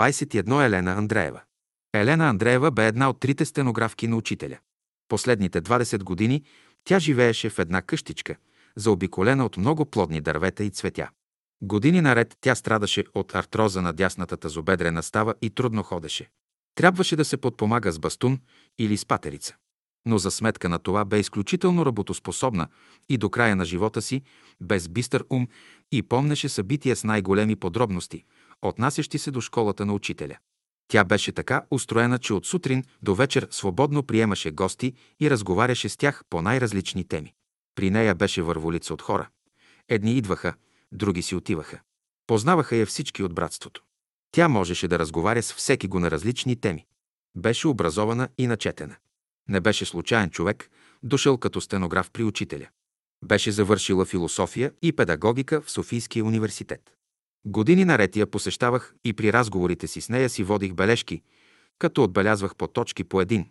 21 Елена Андреева. Елена Андреева бе една от трите стенографки на учителя. Последните 20 години тя живееше в една къщичка, заобиколена от много плодни дървета и цветя. Години наред тя страдаше от артроза на дясната тазобедрена става и трудно ходеше. Трябваше да се подпомага с бастун или с патерица. Но за сметка на това бе изключително работоспособна и до края на живота си, без бистър ум и помнеше събития с най-големи подробности, отнасящи се до школата на учителя. Тя беше така устроена, че от сутрин до вечер свободно приемаше гости и разговаряше с тях по най-различни теми. При нея беше върволица от хора. Едни идваха, други си отиваха. Познаваха я всички от братството. Тя можеше да разговаря с всеки го на различни теми. Беше образована и начетена. Не беше случайен човек, дошъл като стенограф при учителя. Беше завършила философия и педагогика в Софийския университет. Години наред я посещавах и при разговорите си с нея си водих бележки, като отбелязвах по точки по един,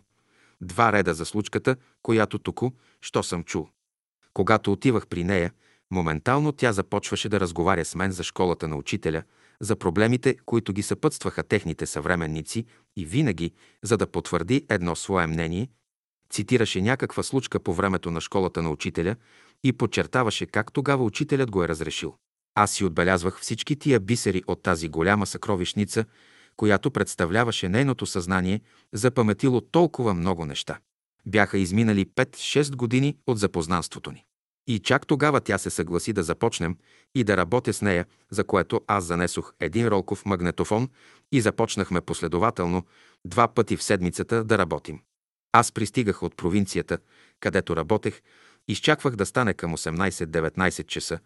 два реда за случката, която току, що съм чул. Когато отивах при нея, моментално тя започваше да разговаря с мен за школата на учителя, за проблемите, които ги съпътстваха техните съвременници и винаги, за да потвърди едно свое мнение, цитираше някаква случка по времето на школата на учителя и подчертаваше как тогава учителят го е разрешил. Аз си отбелязвах всички тия бисери от тази голяма съкровищница, която представляваше нейното съзнание, запаметило толкова много неща. Бяха изминали 5-6 години от запознанството ни. И чак тогава тя се съгласи да започнем и да работя с нея, за което аз занесох един ролков магнетофон и започнахме последователно два пъти в седмицата да работим. Аз пристигах от провинцията, където работех, изчаквах да стане към 18-19 часа,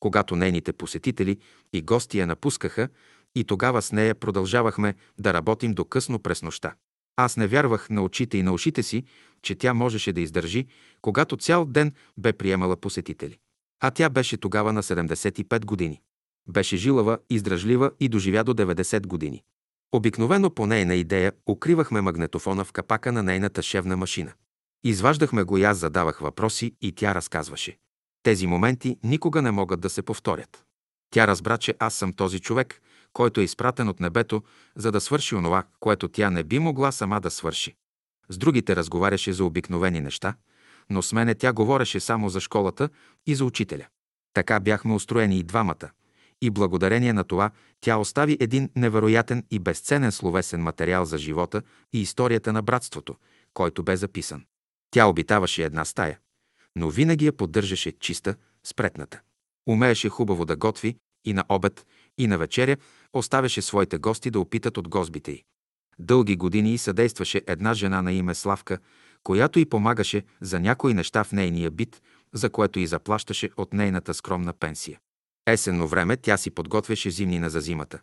когато нейните посетители и гости я напускаха и тогава с нея продължавахме да работим до късно през нощта. Аз не вярвах на очите и на ушите си, че тя можеше да издържи, когато цял ден бе приемала посетители. А тя беше тогава на 75 години. Беше жилава, издръжлива и доживя до 90 години. Обикновено по нейна идея укривахме магнетофона в капака на нейната шевна машина. Изваждахме го и аз задавах въпроси и тя разказваше. Тези моменти никога не могат да се повторят. Тя разбра, че аз съм този човек, който е изпратен от небето, за да свърши онова, което тя не би могла сама да свърши. С другите разговаряше за обикновени неща, но с мене тя говореше само за школата и за учителя. Така бяхме устроени и двамата. И благодарение на това тя остави един невероятен и безценен словесен материал за живота и историята на братството, който бе записан. Тя обитаваше една стая, но винаги я поддържаше чиста, спретната. Умееше хубаво да готви и на обед, и на вечеря оставяше своите гости да опитат от гозбите й. Дълги години съдействаше една жена на име Славка, която й помагаше за някои неща в нейния бит, за което й заплащаше от нейната скромна пенсия. Есенно време тя си подготвяше зимнина за зимата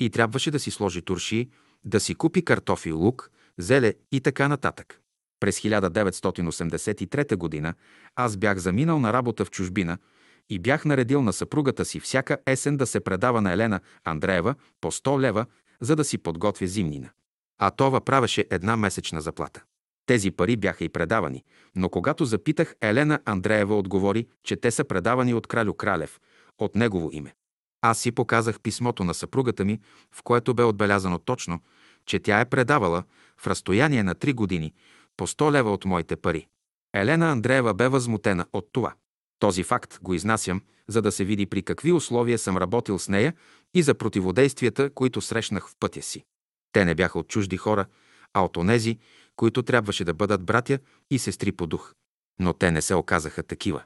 и трябваше да си сложи турши, да си купи картофи, лук, зеле и така нататък. През 1983 година аз бях заминал на работа в чужбина и бях наредил на съпругата си всяка есен да се предава на Елена Андреева по 100 лева, за да си подготвя зимнина. А това правеше една месечна заплата. Тези пари бяха и предавани, но когато запитах, Елена Андреева отговори, че те са предавани от кралю Кралев, от негово име. Аз си показах писмото на съпругата ми, в което бе отбелязано точно, че тя е предавала в разстояние на 3 години по 100 лева от моите пари. Елена Андреева бе възмутена от това. Този факт го изнасям, за да се види при какви условия съм работил с нея и за противодействията, които срещнах в пътя си. Те не бяха от чужди хора, а от онези, които трябваше да бъдат братя и сестри по дух. Но те не се оказаха такива.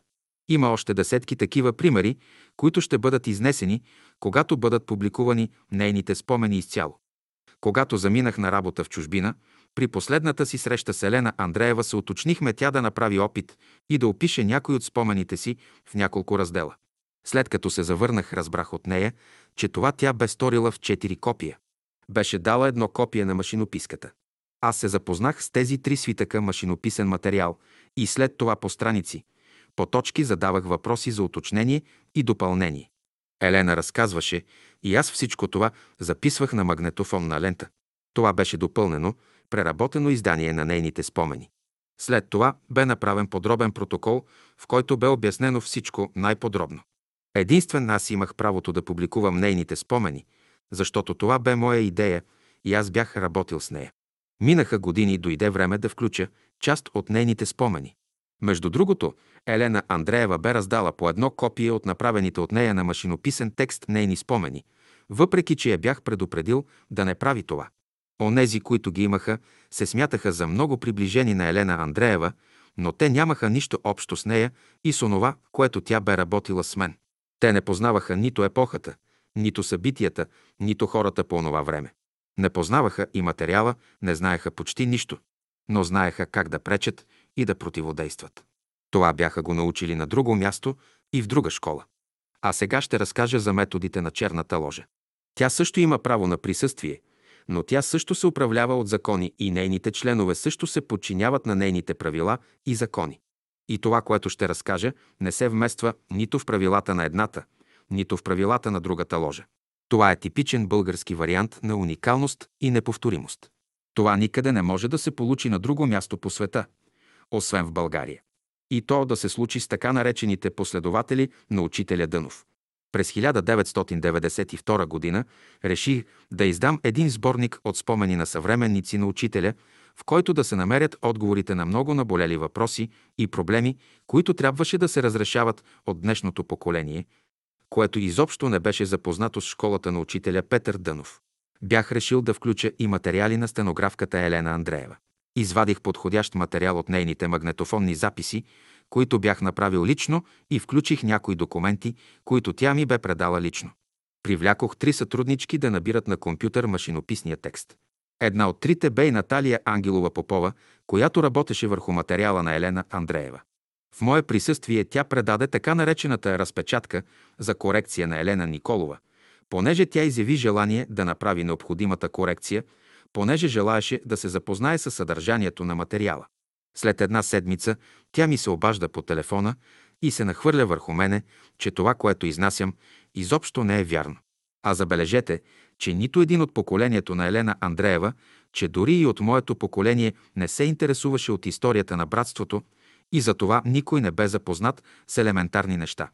Има още десетки такива примери, които ще бъдат изнесени, когато бъдат публикувани нейните спомени изцяло. Когато заминах на работа в чужбина, при последната си среща с Елена Андреева се уточнихме тя да направи опит и да опише някой от спомените си в няколко раздела. След като се завърнах, разбрах от нея, че това тя бе сторила в четири копия. Беше дала едно копие на машинописката. Аз се запознах с тези три свитъка машинописен материал и след това по страници, по точки задавах въпроси за уточнение и допълнение. Елена разказваше и аз всичко това записвах на магнетофонна лента. Това беше допълнено, преработено издание на нейните спомени. След това бе направен подробен протокол, в който бе обяснено всичко най-подробно. Единствен аз имах правото да публикувам нейните спомени, защото това бе моя идея и аз бях работил с нея. Минаха години и дойде време да включа част от нейните спомени. Между другото, Елена Андреева бе раздала по едно копие от направените от нея на машинописен текст нейни спомени, въпреки че я бях предупредил да не прави това. Онези, които ги имаха, се смятаха за много приближени на Елена Андреева, но те нямаха нищо общо с нея и с онова, което тя бе работила с мен. Те не познаваха нито епохата, нито събитията, нито хората по онова време. Не познаваха и материала, не знаеха почти нищо, но знаеха как да пречат и да противодействат. Това бяха го научили на друго място и в друга школа. А сега ще разкажа за методите на черната ложа. Тя също има право на присъствие, но тя също се управлява от закони и нейните членове също се подчиняват на нейните правила и закони. И това, което ще разкажа, не се вмества нито в правилата на едната, нито в правилата на другата ложа. Това е типичен български вариант на уникалност и неповторимост. Това никъде не може да се получи на друго място по света, освен в България. И то да се случи с така наречените последователи на учителя Дънов. През 1992 г. реших да издам един сборник от спомени на съвременници на учителя, в който да се намерят отговорите на много наболели въпроси и проблеми, които трябваше да се разрешават от днешното поколение, което изобщо не беше запознато с школата на учителя Петър Дънов. Бях решил да включа и материали на стенографката Елена Андреева. Извадих подходящ материал от нейните магнетофонни записи, които бях направил лично и включих някои документи, които тя ми бе предала лично. Привлякох три сътруднички да набират на компютър машинописния текст. Една от трите бе и Наталия Ангелова Попова, която работеше върху материала на Елена Андреева. В мое присъствие тя предаде така наречената разпечатка за корекция на Елена Николова, понеже тя изяви желание да направи необходимата корекция, понеже желаеше да се запознае с съдържанието на материала. След една седмица тя ми се обажда по телефона и се нахвърля върху мене, че това, което изнасям, изобщо не е вярно. А забележете, че нито един от поколението на Елена Андреева, че дори и от моето поколение не се интересуваше от историята на братството и за това никой не бе запознат с елементарни неща,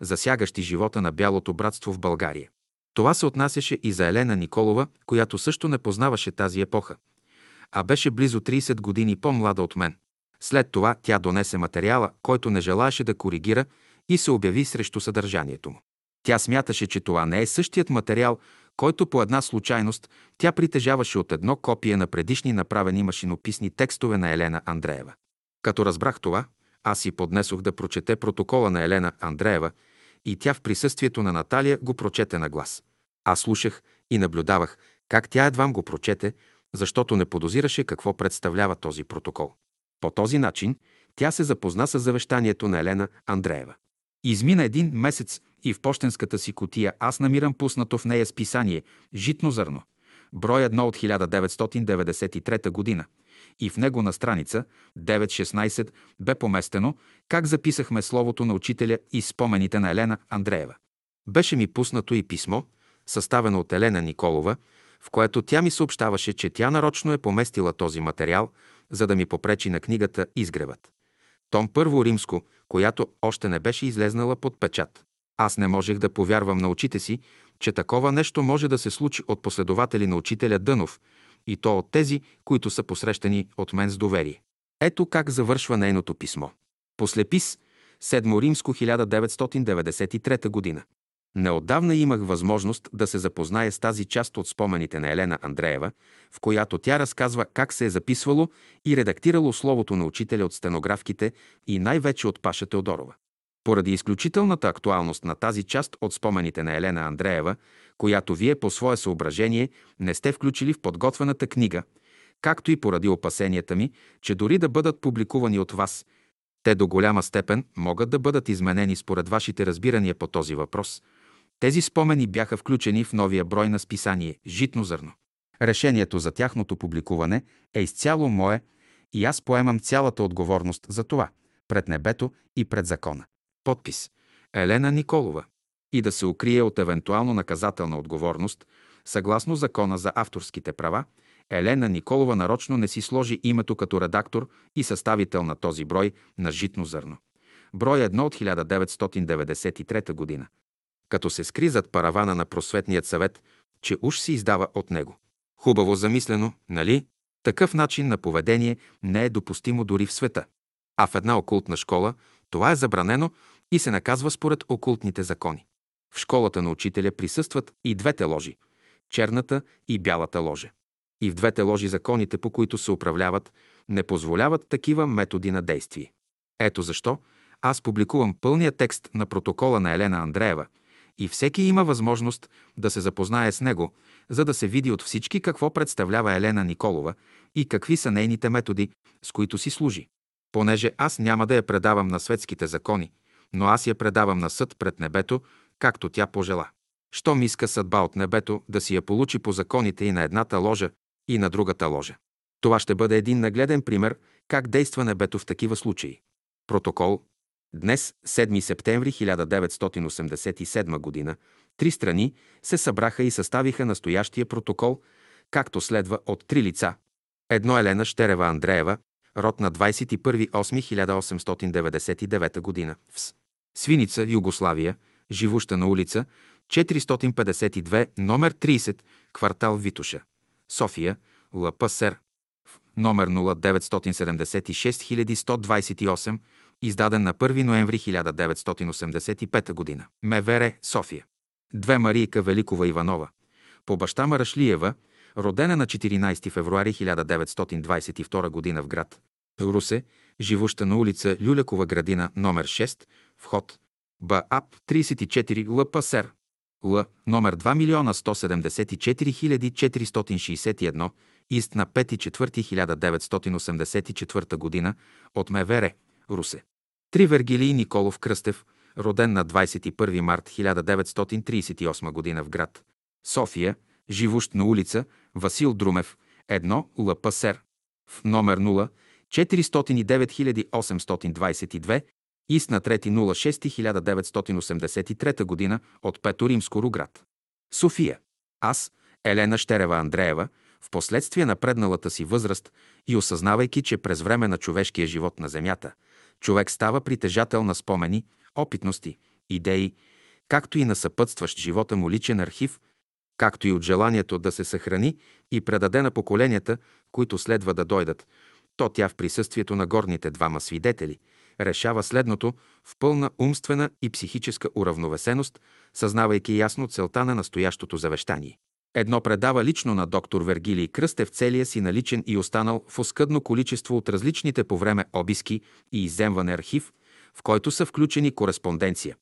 засягащи живота на бялото братство в България. Това се отнасяше и за Елена Николова, която също не познаваше тази епоха, а беше близо 30 години по-млада от мен. След това тя донесе материала, който не желаеше да коригира и се обяви срещу съдържанието му. Тя смяташе, че това не е същият материал, който по една случайност тя притежаваше от едно копие на предишни направени машинописни текстове на Елена Андреева. Като разбрах това, аз си поднесох да прочете протокола на Елена Андреева и тя в присъствието на Наталия го прочете на глас. Аз слушах и наблюдавах как тя едвам го прочете, защото не подозираше какво представлява този протокол. По този начин тя се запозна с завещанието на Елена Андреева. Измина един месец и в почтенската си котия аз намирам пуснато в нея списание «Житно зърно», брой 1 от 1993 година, и в него на страница 9.16 бе поместено как записахме словото на учителя и спомените на Елена Андреева. Беше ми пуснато и писмо, съставено от Елена Николова, в което тя ми съобщаваше, че тя нарочно е поместила този материал, за да ми попречи на книгата Изгревът. Том първо римско, която още не беше излезнала под печат. Аз не можех да повярвам на очите си, че такова нещо може да се случи от последователи на учителя Дънов, и то от тези, които са посрещани от мен с доверие. Ето как завършва нейното писмо. Послепис, 7 Римско, 1993 година. Неотдавна имах възможност да се запозная с тази част от спомените на Елена Андреева, в която тя разказва как се е записвало и редактирало словото на учителя от стенографките и най-вече от Паша Теодорова. Поради изключителната актуалност на тази част от спомените на Елена Андреева, която вие по свое съображение не сте включили в подготвената книга, както и поради опасенията ми, че дори да бъдат публикувани от вас, те до голяма степен могат да бъдат изменени според вашите разбирания по този въпрос – тези спомени бяха включени в новия брой на списание «Житно зърно». Решението за тяхното публикуване е изцяло мое и аз поемам цялата отговорност за това пред небето и пред закона. Подпис Елена Николова. И да се укрие от евентуално наказателна отговорност, съгласно закона за авторските права, Елена Николова нарочно не си сложи името като редактор и съставител на този брой на Житно зърно. Брой 1 от 1993 година. Като се скри зад паравана на просветният съвет, че уж се издава от него. Хубаво замислено, нали? Такъв начин на поведение не е допустимо дори в света. А в една окултна школа това е забранено и се наказва според окултните закони. В школата на учителя присъстват и двете ложи – черната и бялата ложа. И в двете ложи законите, по които се управляват, не позволяват такива методи на действие. Ето защо аз публикувам пълния текст на протокола на Елена Андреева и всеки има възможност да се запознае с него, за да се види от всички какво представлява Елена Николова и какви са нейните методи, с които си служи. Понеже аз няма да я предавам на светските закони, но аз я предавам на съд пред небето, както тя пожела. Щом иска съдба от небето да си я получи по законите и на едната ложа, и на другата ложа. Това ще бъде един нагледен пример как действа небето в такива случаи. Протокол. Днес, 7 септември 1987 г., три страни се събраха и съставиха настоящия протокол, както следва от три лица. Едно Елена Щерева Андреева, род на 21.08.1899 г. в Свиница, Югославия, живуща на улица 452, номер 30, квартал Витуша, София, ЛПСР, номер 0976 издаден на 1 ноември 1985 г. МВР, София. Две Марийка Великова Иванова, по баща Марашлиева, родена на 14 февруари 1922 г. в град Русе, живуща на улица Люлекова градина, номер 6, вход БАП 34 ЛПСР. Л. Номер 2 милиона 174 461, ист на 5.4.1984 г. от МВР, Русе. Три Вергилий Николов Кръстев, роден на 21 март 1938 г. в град София, живущ на улица Васил Друмев, 1 ЛПСР, в номер 0 409 822 Ист на 3.06.1983 г. от Пето Римско Руград. София. Аз, Елена Щерева Андреева, в последствие на предналата си възраст и осъзнавайки, че през време на човешкия живот на Земята, човек става притежател на спомени, опитности, идеи, както и на съпътстващ живота му личен архив, както и от желанието да се съхрани и предаде на поколенията, които следва да дойдат, то тя в присъствието на горните двама свидетели – решава следното в пълна умствена и психическа уравновесеност, съзнавайки ясно целта на настоящото завещание. Едно предава лично на доктор Вергилий Кръстев целия си наличен и останал в оскъдно количество от различните по време обиски и иземване архив, в който са включени кореспонденция,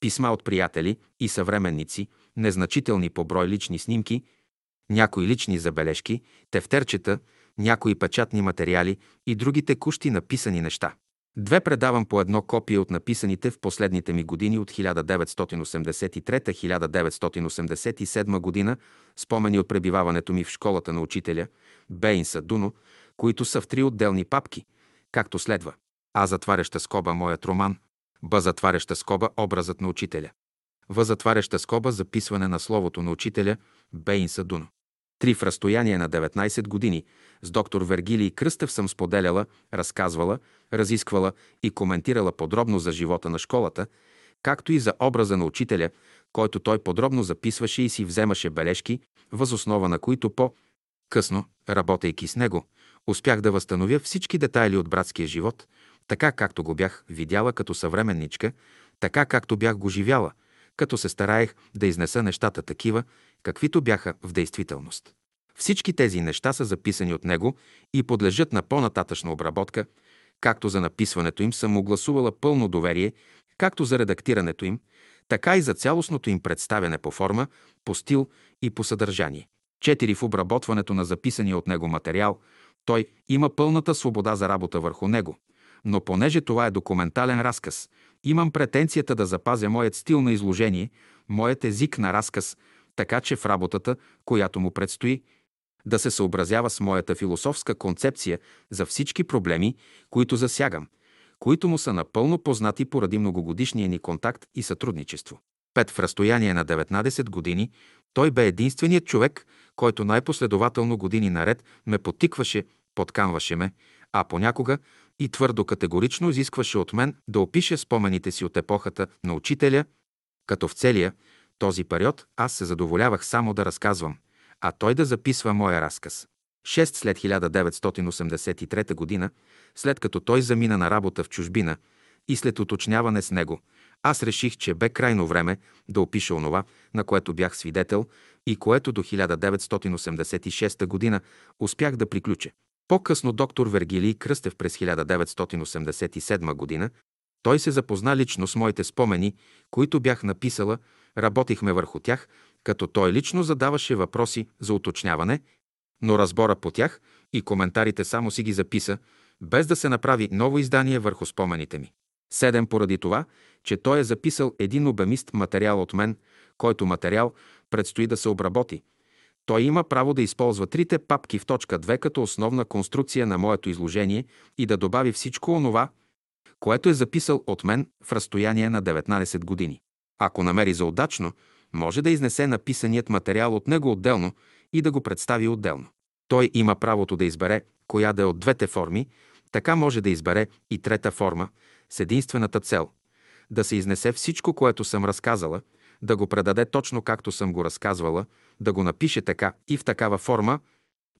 писма от приятели и съвременници, незначителни по брой лични снимки, някои лични забележки, тефтерчета, някои печатни материали и други текущи написани неща. Две предавам по едно копие от написаните в последните ми години от 1983-1987 година спомени от пребиваването ми в школата на учителя Бейнса Дуно, които са в три отделни папки, както следва. А затваряща скоба моят роман, Б затваряща скоба образът на учителя. В затваряща скоба записване на словото на учителя Бейнса Дуно. Три в разстояние на 19 години с доктор Вергилий Кръстев съм споделяла, разказвала, разисквала и коментирала подробно за живота на школата, както и за образа на учителя, който той подробно записваше и си вземаше бележки, възоснова на които по-късно, работейки с него, успях да възстановя всички детайли от братския живот, така както го бях видяла като съвременничка, така както бях го живяла, като се стараех да изнеса нещата такива, каквито бяха в действителност. Всички тези неща са записани от него и подлежат на по-нататъчна обработка, както за написването им съм огласувала пълно доверие, както за редактирането им, така и за цялостното им представяне по форма, по стил и по съдържание. Четири в обработването на записания от него материал, той има пълната свобода за работа върху него. Но понеже това е документален разказ, имам претенцията да запазя моят стил на изложение, моят език на разказ, така че в работата, която му предстои, да се съобразява с моята философска концепция за всички проблеми, които засягам, които му са напълно познати поради многогодишния ни контакт и сътрудничество. Пет в разстояние на 19 години той бе единственият човек, който най-последователно години наред ме потикваше, подканваше ме, а понякога и твърдо категорично изискваше от мен да опише спомените си от епохата на учителя, като в целия Този период аз се задоволявах само да разказвам, а той да записва моя разказ. 6 след 1983 г., след като той замина на работа в чужбина и след уточняване с него, аз реших, че бе крайно време да опиша онова, на което бях свидетел и което до 1986 г. успях да приключа. По-късно доктор Вергилий Кръстев през 1987 г. той се запозна лично с моите спомени, които бях написала, работихме върху тях, като той лично задаваше въпроси за уточняване, но разбора по тях и коментарите само си ги записа, без да се направи ново издание върху спомените ми. Седем поради това, че той е записал един обемист материал от мен, който материал предстои да се обработи. Той има право да използва трите папки в точка 2 като основна конструкция на моето изложение и да добави всичко онова, което е записал от мен в разстояние на 19 години. Ако намери за удачно, може да изнесе написаният материал от него отделно и да го представи отделно. Той има правото да избере коя да е от двете форми, така може да избере и трета форма с единствената цел – да се изнесе всичко, което съм разказала, да го предаде точно както съм го разказвала, да го напише така и в такава форма,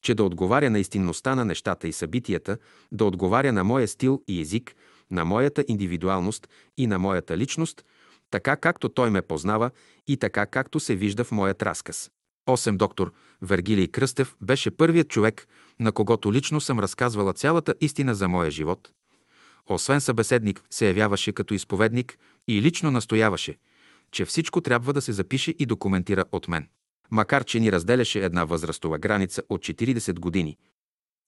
че да отговаря на истинността на нещата и събитията, да отговаря на моя стил и език, на моята индивидуалност и на моята личност, така както той ме познава и така както се вижда в моят разказ. 8. Доктор Вергилий Кръстев беше първият човек, на когото лично съм разказвала цялата истина за моя живот. Освен събеседник, се явяваше като изповедник и лично настояваше, че всичко трябва да се запише и документира от мен. Макар, че ни разделяше една възрастова граница от 40 години,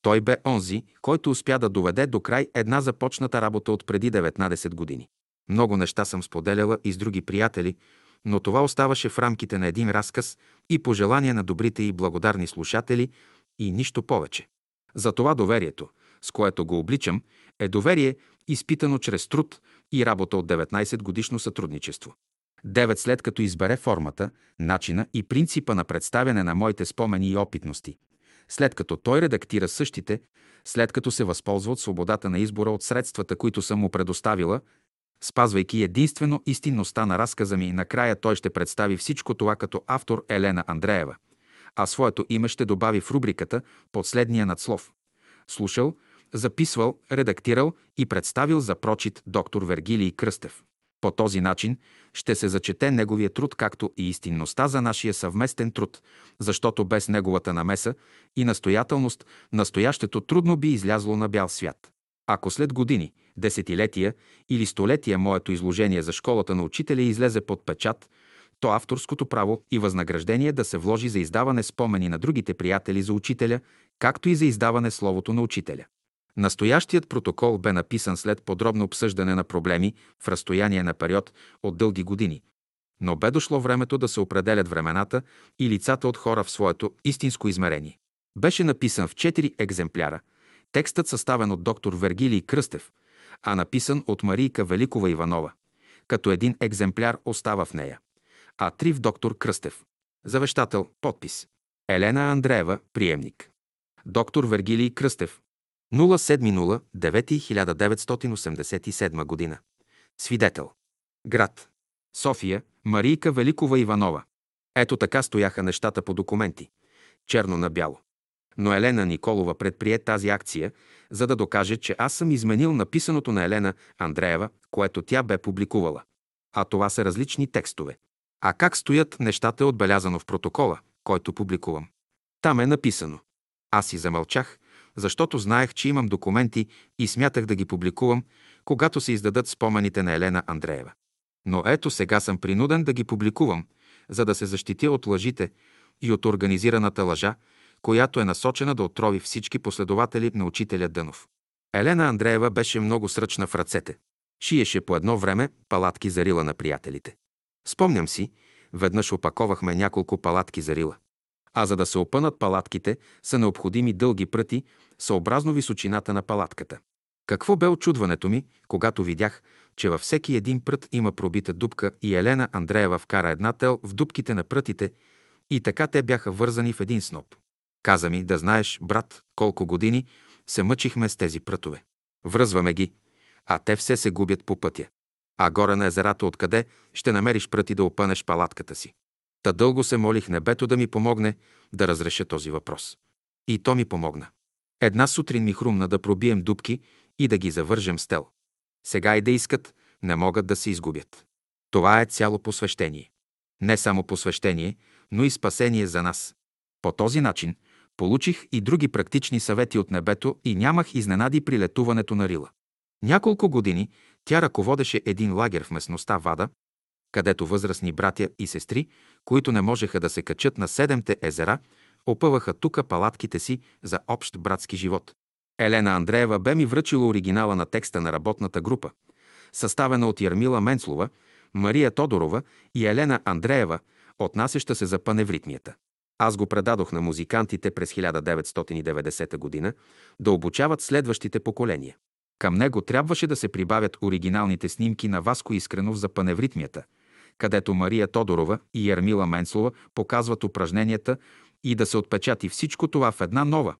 той бе онзи, който успя да доведе до край една започната работа от преди 19 години. Много неща съм споделяла и с други приятели, но това оставаше в рамките на един разказ и пожелание на добрите и благодарни слушатели и нищо повече. За това доверието, с което го обличам, е доверие, изпитано чрез труд и работа от 19 годишно сътрудничество. Девет след като избере формата, начина и принципа на представяне на моите спомени и опитности, след като той редактира същите, след като се възползва от свободата на избора от средствата, които съм му предоставила, Спазвайки единствено истинността на разказа ми, накрая той ще представи всичко това като автор Елена Андреева, а своето име ще добави в рубриката последния надслов. Слушал, записвал, редактирал и представил за прочит доктор Вергилий Кръстев. По този начин ще се зачете неговия труд, както и истинността за нашия съвместен труд, защото без неговата намеса и настоятелност настоящето трудно би излязло на бял свят. Ако след години – десетилетия или столетия моето изложение за школата на учителя излезе под печат, то авторското право и възнаграждение да се вложи за издаване спомени на другите приятели за учителя, както и за издаване словото на учителя. Настоящият протокол бе написан след подробно обсъждане на проблеми в разстояние на период от дълги години. Но бе дошло времето да се определят времената и лицата от хора в своето истинско измерение. Беше написан в четири екземпляра. Текстът съставен от доктор Вергилий Кръстев – а написан от Марийка Великова Иванова, като един екземпляр остава в нея, а три в доктор Кръстев. Завещател, подпис. Елена Андреева, приемник. Доктор Вергилий Кръстев. 07.09.1987 година. Свидетел. Град. София. Марийка Великова Иванова. Ето така стояха нещата по документи. Черно на бяло. Но Елена Николова предприе тази акция, за да докаже, че аз съм изменил написаното на Елена Андреева, което тя бе публикувала. А това са различни текстове. А как стоят нещата е отбелязано в протокола, който публикувам. Там е написано. Аз си замълчах, защото знаех, че имам документи и смятах да ги публикувам, когато се издадат спомените на Елена Андреева. Но ето сега съм принуден да ги публикувам, за да се защитя от лъжите и от организираната лъжа, която е насочена да отрови всички последователи на учителя Дънов. Елена Андреева беше много сръчна в ръцете. Шиеше по едно време палатки за рила на приятелите. Спомням си, веднъж опаковахме няколко палатки за рила. А за да се опънат палатките, са необходими дълги пръти, съобразно височината на палатката. Какво бе очудването ми, когато видях, че във всеки един прът има пробита дупка и Елена Андреева вкара една тел в дупките на прътите и така те бяха вързани в един сноп. Каза ми, да знаеш, брат, колко години се мъчихме с тези прътове. Връзваме ги, а те все се губят по пътя. А горе на езерата откъде ще намериш пръти да опънеш палатката си? Та дълго се молих небето да ми помогне да разреша този въпрос. И то ми помогна. Една сутрин ми хрумна да пробием дубки и да ги завържем с тел. Сега и да искат, не могат да се изгубят. Това е цяло посвещение. Не само посвещение, но и спасение за нас. По този начин получих и други практични съвети от небето и нямах изненади при летуването на Рила. Няколко години тя ръководеше един лагер в местността Вада, където възрастни братя и сестри, които не можеха да се качат на седемте езера, опъваха тука палатките си за общ братски живот. Елена Андреева бе ми връчила оригинала на текста на работната група, съставена от Ярмила Менцлова, Мария Тодорова и Елена Андреева, отнасяща се за паневритмията. Аз го предадох на музикантите през 1990 г. да обучават следващите поколения. Към него трябваше да се прибавят оригиналните снимки на Васко Искренов за паневритмията, където Мария Тодорова и Ермила Менслова показват упражненията и да се отпечати всичко това в една нова,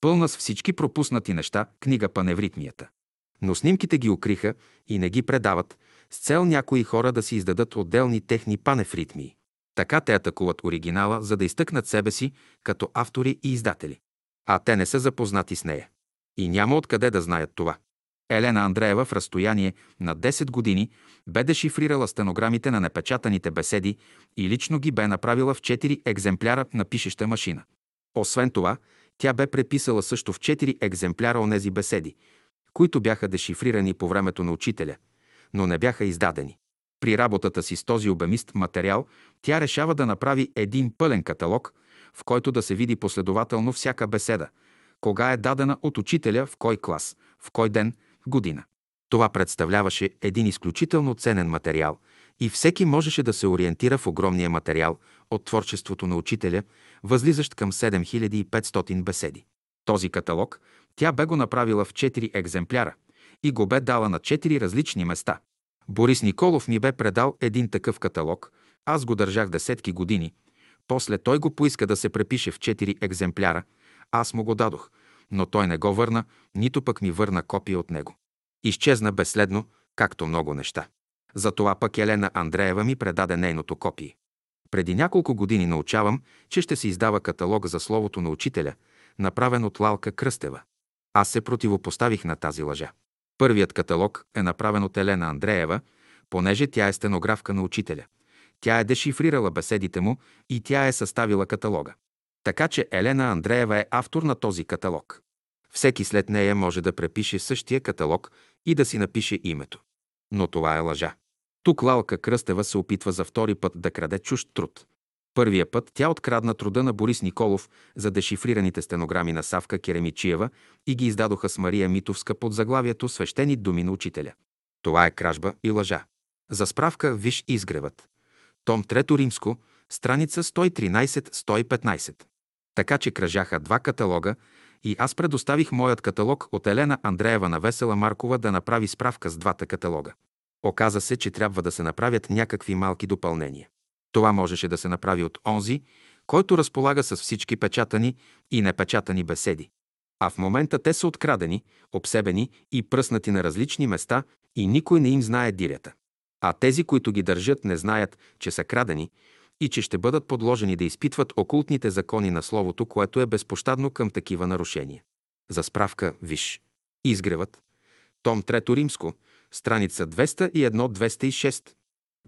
пълна с всички пропуснати неща, книга Паневритмията. Но снимките ги укриха и не ги предават, с цел някои хора да си издадат отделни техни панефритмии. Така те атакуват оригинала, за да изтъкнат себе си като автори и издатели. А те не са запознати с нея. И няма откъде да знаят това. Елена Андреева в разстояние на 10 години бе дешифрирала стенограмите на непечатаните беседи и лично ги бе направила в 4 екземпляра на пишеща машина. Освен това, тя бе преписала също в 4 екземпляра онези беседи, които бяха дешифрирани по времето на учителя, но не бяха издадени. При работата си с този обемист материал тя решава да направи един пълен каталог, в който да се види последователно всяка беседа, кога е дадена от учителя, в кой клас, в кой ден, година. Това представляваше един изключително ценен материал и всеки можеше да се ориентира в огромния материал от творчеството на учителя, възлизащ към 7500 беседи. Този каталог тя бе го направила в 4 екземпляра и го бе дала на 4 различни места. Борис Николов ми бе предал един такъв каталог, аз го държах десетки години. После той го поиска да се препише в 4 екземпляра, аз му го дадох, но той не го върна, нито пък ми върна копия от него. Изчезна безследно, както много неща. Затова пък Елена Андреева ми предаде нейното копие. Преди няколко години научавам, че ще се издава каталог за Словото на учителя, направен от Лалка Кръстева. Аз се противопоставих на тази лъжа. Първият каталог е направен от Елена Андреева, понеже тя е стенографка на учителя. Тя е дешифрирала беседите му и тя е съставила каталога. Така че Елена Андреева е автор на този каталог. Всеки след нея може да препише същия каталог и да си напише името. Но това е лъжа. Тук Лалка Кръстева се опитва за втори път да краде чужд труд. Първия път тя открадна труда на Борис Николов за дешифрираните стенограми на Савка Керемичиева и ги издадоха с Мария Митовска под заглавието Свещени думи на учителя. Това е кражба и лъжа. За справка виж изгревът. Том 3 римско, страница 113-115. Така че кръжаха два каталога и аз предоставих моят каталог от Елена Андреева на Весела Маркова да направи справка с двата каталога. Оказа се, че трябва да се направят някакви малки допълнения. Това можеше да се направи от онзи, който разполага с всички печатани и непечатани беседи. А в момента те са открадени, обсебени и пръснати на различни места и никой не им знае дирята. А тези, които ги държат, не знаят, че са крадени и че ще бъдат подложени да изпитват окултните закони на Словото, което е безпощадно към такива нарушения. За справка, виж. Изгревът. Том 3 римско, страница 201-206.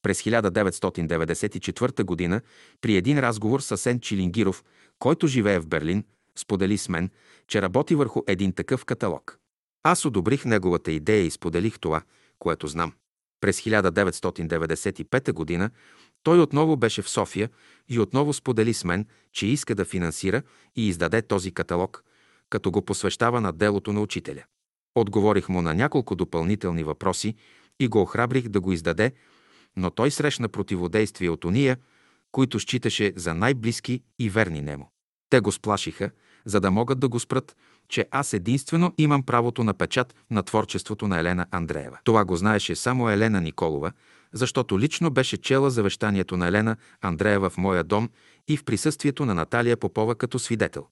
През 1994 г. при един разговор с Асен Чилингиров, който живее в Берлин, сподели с мен, че работи върху един такъв каталог. Аз одобрих неговата идея и споделих това, което знам. През 1995 г. той отново беше в София и отново сподели с мен, че иска да финансира и издаде този каталог, като го посвещава на делото на учителя. Отговорих му на няколко допълнителни въпроси и го охрабрих да го издаде, но той срещна противодействие от уния, които считаше за най-близки и верни нему. Те го сплашиха, за да могат да го спрат, че аз единствено имам правото на печат на творчеството на Елена Андреева. Това го знаеше само Елена Николова, защото лично беше чела завещанието на Елена Андреева в моя дом и в присъствието на Наталия Попова като свидетел.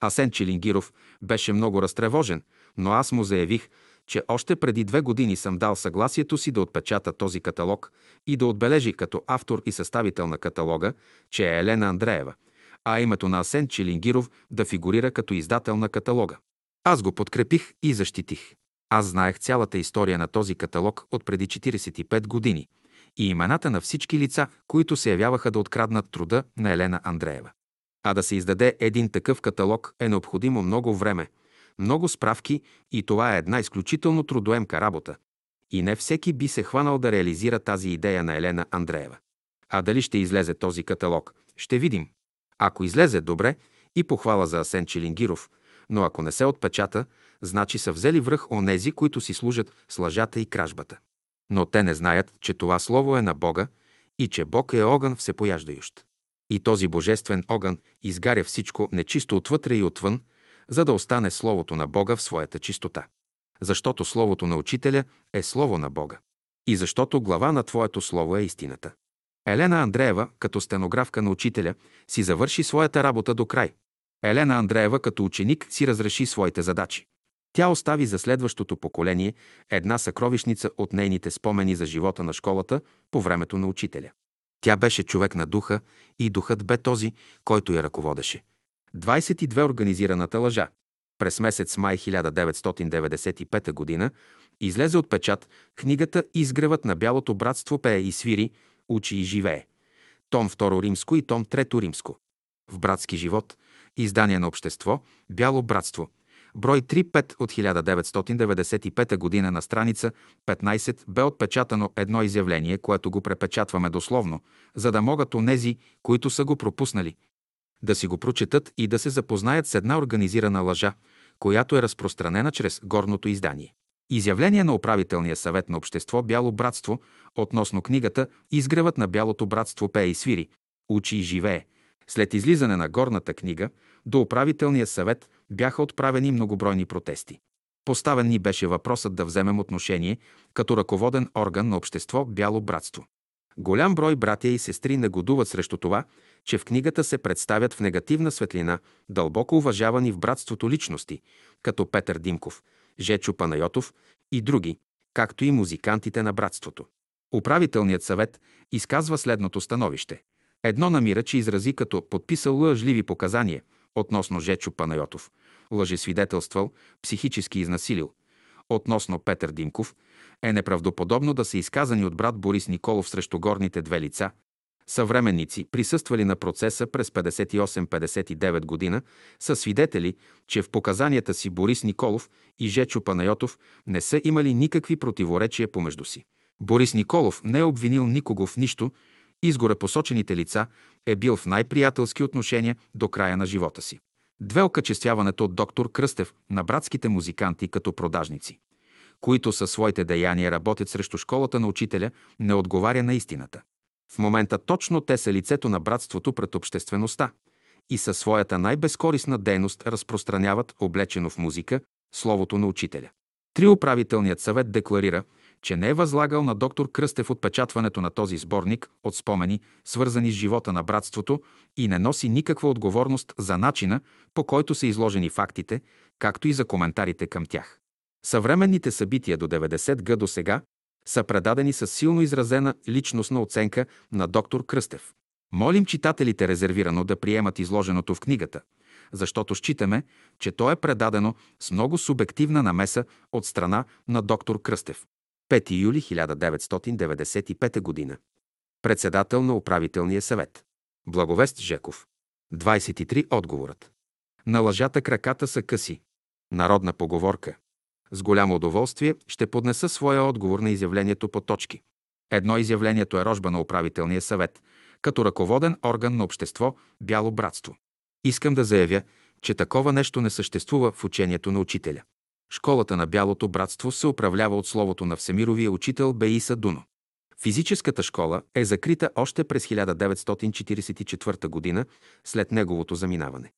Асен Челингиров беше много разтревожен, но аз му заявих, че още преди две години съм дал съгласието си да отпечата този каталог и да отбележи като автор и съставител на каталога, че е Елена Андреева, а името на Асен Чилингиров да фигурира като издател на каталога. Аз го подкрепих и защитих. Аз знаех цялата история на този каталог от преди 45 години и имената на всички лица, които се явяваха да откраднат труда на Елена Андреева. А да се издаде един такъв каталог е необходимо много време, много справки и това е една изключително трудоемка работа. И не всеки би се хванал да реализира тази идея на Елена Андреева. А дали ще излезе този каталог, ще видим. Ако излезе добре и похвала за Асен Челингиров, но ако не се отпечата, значи са взели връх онези, които си служат с лъжата и кражбата. Но те не знаят, че това слово е на Бога и че Бог е огън всепояждающ. И този божествен огън изгаря всичко нечисто отвътре и отвън, за да остане Словото на Бога в своята чистота. Защото Словото на Учителя е Слово на Бога. И защото глава на Твоето Слово е истината. Елена Андреева, като стенографка на Учителя, си завърши своята работа до край. Елена Андреева, като ученик, си разреши своите задачи. Тя остави за следващото поколение една съкровищница от нейните спомени за живота на школата по времето на учителя. Тя беше човек на духа и духът бе този, който я ръководеше. 22 организираната лъжа. През месец май 1995 г. излезе от печат книгата Изгревът на Бялото братство пее и свири, учи и живее. Том 2 римско и том 3 римско. В братски живот, издание на общество, Бяло братство, брой 3-5 от 1995 г. на страница 15 бе отпечатано едно изявление, което го препечатваме дословно, за да могат онези, които са го пропуснали, да си го прочетат и да се запознаят с една организирана лъжа, която е разпространена чрез горното издание. Изявление на управителния съвет на общество Бяло братство относно книгата Изгревът на Бялото братство пее и свири, учи и живее. След излизане на горната книга до управителния съвет бяха отправени многобройни протести. Поставен ни беше въпросът да вземем отношение като ръководен орган на общество Бяло братство. Голям брой братя и сестри негодуват срещу това, че в книгата се представят в негативна светлина дълбоко уважавани в братството личности, като Петър Димков, Жечо Панайотов и други, както и музикантите на братството. Управителният съвет изказва следното становище. Едно намира, че изрази като подписал лъжливи показания относно Жечо Панайотов, лъжесвидетелствал, психически изнасилил. Относно Петър Димков е неправдоподобно да са изказани от брат Борис Николов срещу горните две лица, съвременници, присъствали на процеса през 58-59 година, са свидетели, че в показанията си Борис Николов и Жечо Панайотов не са имали никакви противоречия помежду си. Борис Николов не е обвинил никого в нищо и с горепосочените лица е бил в най-приятелски отношения до края на живота си. Две окачествяването от доктор Кръстев на братските музиканти като продажници, които със своите деяния работят срещу школата на учителя, не отговаря на истината. В момента точно те са лицето на братството пред обществеността и със своята най-безкорисна дейност разпространяват, облечено в музика, словото на учителя. Три управителният съвет декларира, че не е възлагал на доктор Кръстев отпечатването на този сборник от спомени, свързани с живота на братството и не носи никаква отговорност за начина, по който са изложени фактите, както и за коментарите към тях. Съвременните събития до 90 г до сега са предадени с силно изразена личностна оценка на доктор Кръстев. Молим читателите резервирано да приемат изложеното в книгата, защото считаме, че то е предадено с много субективна намеса от страна на доктор Кръстев. 5 юли 1995 г. Председател на управителния съвет. Благовест Жеков. 23 отговорът. На лъжата краката са къси. Народна поговорка. С голямо удоволствие ще поднеса своя отговор на изявлението по точки. Едно изявлението е рожба на управителния съвет, като ръководен орган на общество Бяло братство. Искам да заявя, че такова нещо не съществува в учението на учителя. Школата на Бялото братство се управлява от словото на всемировия учител Беиса Дуно. Физическата школа е закрита още през 1944 г. след неговото заминаване.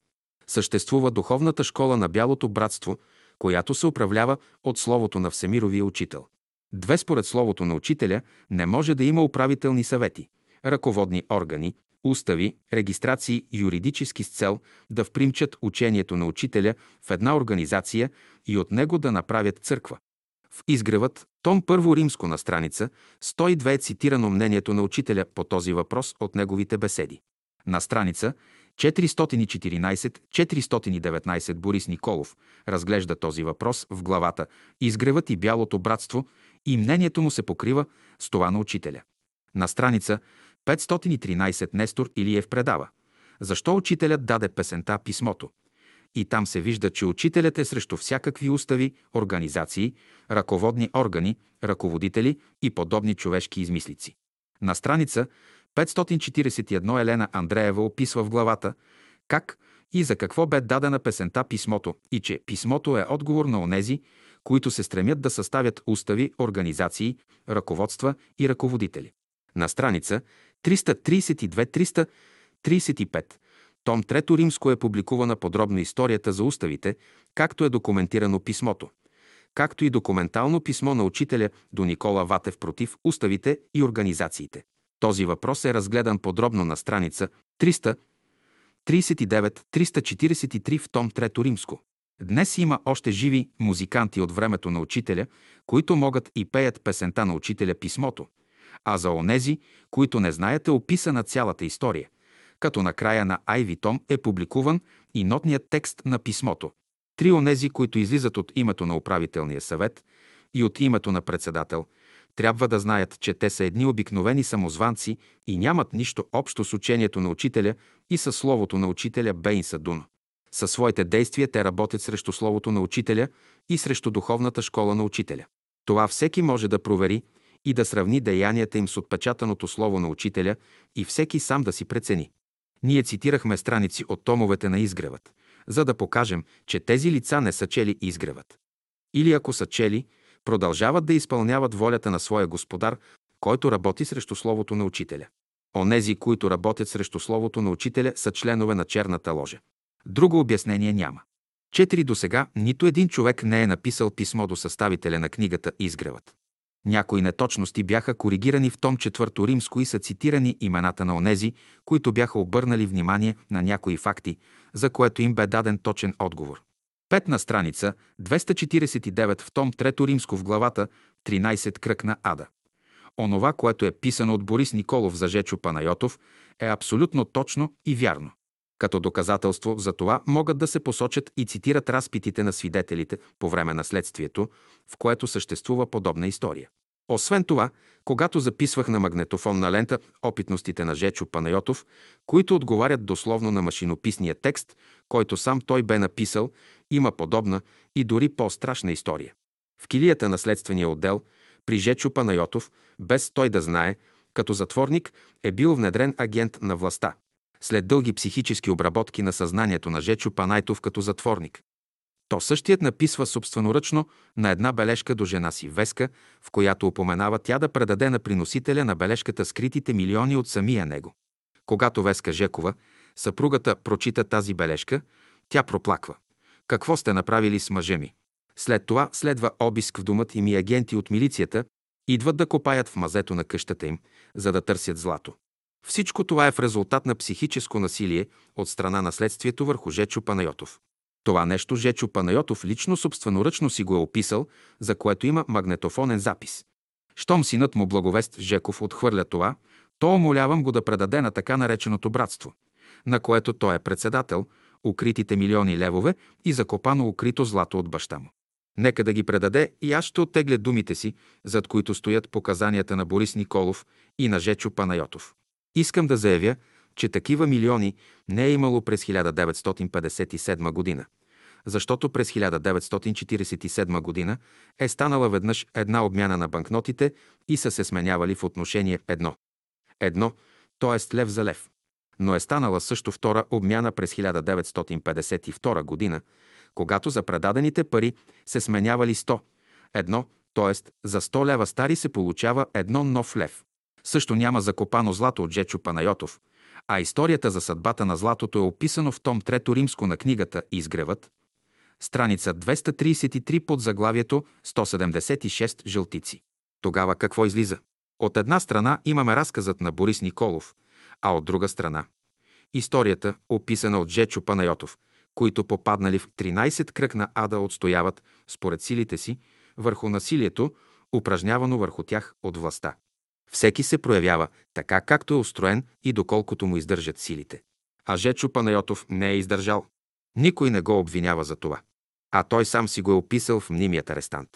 Съществува духовната школа на Бялото братство, която се управлява от Словото на Всемировия учител. Две според Словото на учителя не може да има управителни съвети, ръководни органи, устави, регистрации юридически с цел да впримчат учението на учителя в една организация и от него да направят църква. В изгревът, том първо римско на страница, 102 е цитирано мнението на учителя по този въпрос от неговите беседи. На страница 414-419 Борис Николов разглежда този въпрос в главата Изгревът и бялото братство и мнението му се покрива с това на учителя. На страница 513 Нестор Илиев предава Защо учителят даде песента писмото? И там се вижда, че учителят е срещу всякакви устави, организации, ръководни органи, ръководители и подобни човешки измислици. На страница 541 Елена Андреева описва в главата как и за какво бе дадена песента писмото и че писмото е отговор на онези, които се стремят да съставят устави, организации, ръководства и ръководители. На страница 332-335 том 3 римско е публикувана подробно историята за уставите, както е документирано писмото, както и документално писмо на учителя до Никола Ватев против уставите и организациите. Този въпрос е разгледан подробно на страница 339-343 в том 3 римско. Днес има още живи музиканти от времето на учителя, които могат и пеят песента на учителя писмото, а за онези, които не знаят е описана цялата история, като накрая на Айви Том е публикуван и нотният текст на писмото. Три онези, които излизат от името на управителния съвет и от името на председател – трябва да знаят, че те са едни обикновени самозванци и нямат нищо общо с учението на учителя и със словото на учителя Бейн Садун. Със своите действия те работят срещу словото на учителя и срещу духовната школа на учителя. Това всеки може да провери и да сравни деянията им с отпечатаното слово на учителя и всеки сам да си прецени. Ние цитирахме страници от томовете на изгревът, за да покажем, че тези лица не са чели изгревът. Или ако са чели, продължават да изпълняват волята на своя господар, който работи срещу Словото на Учителя. Онези, които работят срещу Словото на Учителя, са членове на черната ложа. Друго обяснение няма. Четири до сега нито един човек не е написал писмо до съставителя на книгата Изгревът. Някои неточности бяха коригирани в том четвърто римско и са цитирани имената на онези, които бяха обърнали внимание на някои факти, за което им бе даден точен отговор. Петна страница, 249 в том Трето римско в главата, 13 кръг на Ада. Онова, което е писано от Борис Николов за Жечо Панайотов, е абсолютно точно и вярно. Като доказателство за това могат да се посочат и цитират разпитите на свидетелите по време на следствието, в което съществува подобна история. Освен това, когато записвах на магнетофонна лента опитностите на Жечо Панайотов, които отговарят дословно на машинописния текст, който сам той бе написал, има подобна и дори по-страшна история. В килията на следствения отдел при Жечо Панайотов, без той да знае, като затворник е бил внедрен агент на властта. След дълги психически обработки на съзнанието на Жечо Панайтов като затворник, то същият написва собственоръчно на една бележка до жена си Веска, в която упоменава тя да предаде на приносителя на бележката скритите милиони от самия него. Когато Веска Жекова, съпругата, прочита тази бележка, тя проплаква. Какво сте направили с мъжа ми? След това следва обиск в думът им и агенти от милицията идват да копаят в мазето на къщата им, за да търсят злато. Всичко това е в резултат на психическо насилие от страна на следствието върху Жечо Панайотов. Това нещо Жечо Панайотов лично собственоръчно си го е описал, за което има магнетофонен запис. Щом синът му благовест Жеков отхвърля това, то умолявам го да предаде на така нареченото братство, на което той е председател, укритите милиони левове и закопано укрито злато от баща му. Нека да ги предаде и аз ще оттегля думите си, зад които стоят показанията на Борис Николов и на Жечо Панайотов. Искам да заявя, че такива милиони не е имало през 1957 година, защото през 1947 година е станала веднъж една обмяна на банкнотите и са се сменявали в отношение едно. Едно, т.е. лев за лев. Но е станала също втора обмяна през 1952 година, когато за предадените пари се сменявали 100. Едно, т.е. за 100 лева стари се получава едно нов лев. Също няма закопано злато от Жечо Панайотов, а историята за съдбата на златото е описано в том Трето римско на книгата Изгревът, страница 233 под заглавието 176 жълтици. Тогава какво излиза? От една страна имаме разказът на Борис Николов, а от друга страна историята, описана от Жечо Панайотов, които попаднали в 13 кръг на ада отстояват, според силите си, върху насилието, упражнявано върху тях от властта. Всеки се проявява така, както е устроен и доколкото му издържат силите. А Жечо Панайотов не е издържал. Никой не го обвинява за това. А той сам си го е описал в мнимият арестант.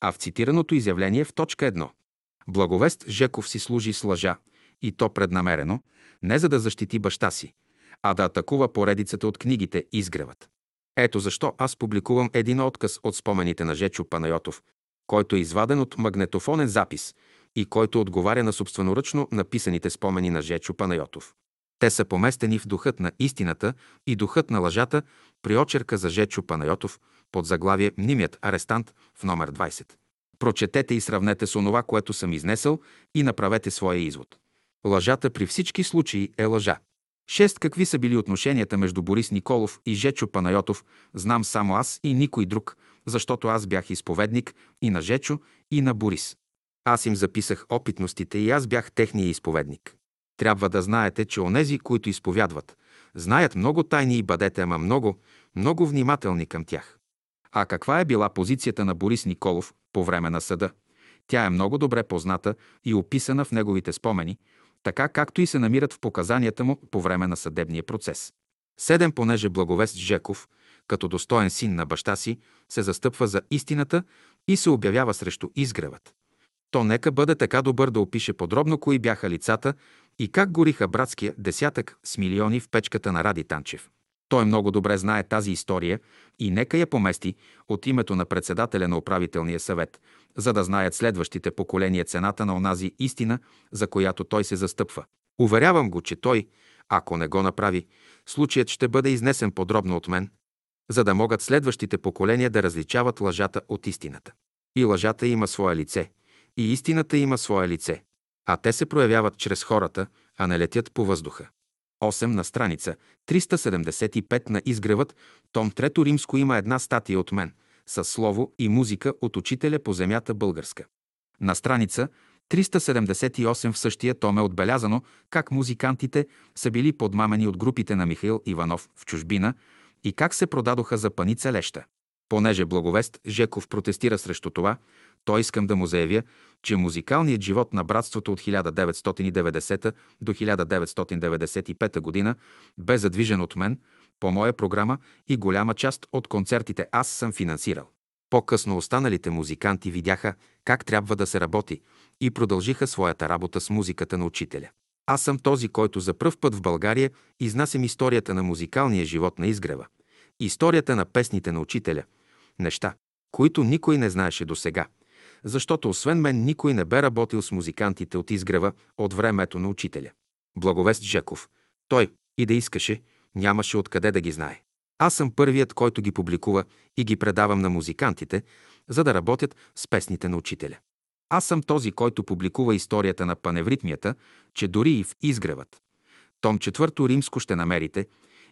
А в цитираното изявление в точка 1. Благовест Жеков си служи с лъжа, и то преднамерено, не за да защити баща си, а да атакува поредицата от книгите Изгревът. Ето защо аз публикувам един отказ от спомените на Жечо Панайотов, който е изваден от магнетофонен запис и който отговаря на собственоръчно написаните спомени на Жечо Панайотов. Те са поместени в духът на истината и духът на лъжата при очерка за Жечо Панайотов под заглавие «Мнимият арестант» в номер 20. Прочетете и сравнете с онова, което съм изнесъл и направете своя извод. Лъжата при всички случаи е лъжа. Шест какви са били отношенията между Борис Николов и Жечо Панайотов, знам само аз и никой друг, защото аз бях изповедник и на Жечо, и на Борис. Аз им записах опитностите и аз бях техния изповедник. Трябва да знаете, че онези, които изповядват, знаят много тайни и бъдете, ама много, много внимателни към тях. А каква е била позицията на Борис Николов по време на съда? Тя е много добре позната и описана в неговите спомени, така както и се намират в показанията му по време на съдебния процес. Седем, понеже Благовест Жеков, като достоен син на баща си, се застъпва за истината и се обявява срещу изгревът. То нека бъде така добър да опише подробно кои бяха лицата и как гориха братския десятък с милиони в печката на Ради Танчев. Той много добре знае тази история и нека я помести от името на председателя на управителния съвет, за да знаят следващите поколения цената на онази истина, за която той се застъпва. Уверявам го, че той, ако не го направи, случаят ще бъде изнесен подробно от мен, за да могат следващите поколения да различават лъжата от истината. И лъжата има свое лице, и истината има свое лице, а те се проявяват чрез хората, а не летят по въздуха. 8 на страница 375 на изгревът, том 3 римско има една статия от мен с слово и музика от учителя по земята българска. На страница 378 в същия том е отбелязано как музикантите са били подмамени от групите на Михаил Иванов в чужбина и как се продадоха за паница леща. Понеже Благовест Жеков протестира срещу това, то искам да му заявя, че музикалният живот на братството от 1990 до 1995 година бе задвижен от мен, по моя програма и голяма част от концертите аз съм финансирал. По-късно останалите музиканти видяха как трябва да се работи и продължиха своята работа с музиката на учителя. Аз съм този, който за пръв път в България изнасям историята на музикалния живот на изгрева, историята на песните на учителя, неща, които никой не знаеше до сега, защото освен мен никой не бе работил с музикантите от изгрева от времето на учителя. Благовест Жеков. Той и да искаше, нямаше откъде да ги знае. Аз съм първият, който ги публикува и ги предавам на музикантите, за да работят с песните на учителя. Аз съм този, който публикува историята на паневритмията, че дори и в изгревът. Том четвърто римско ще намерите,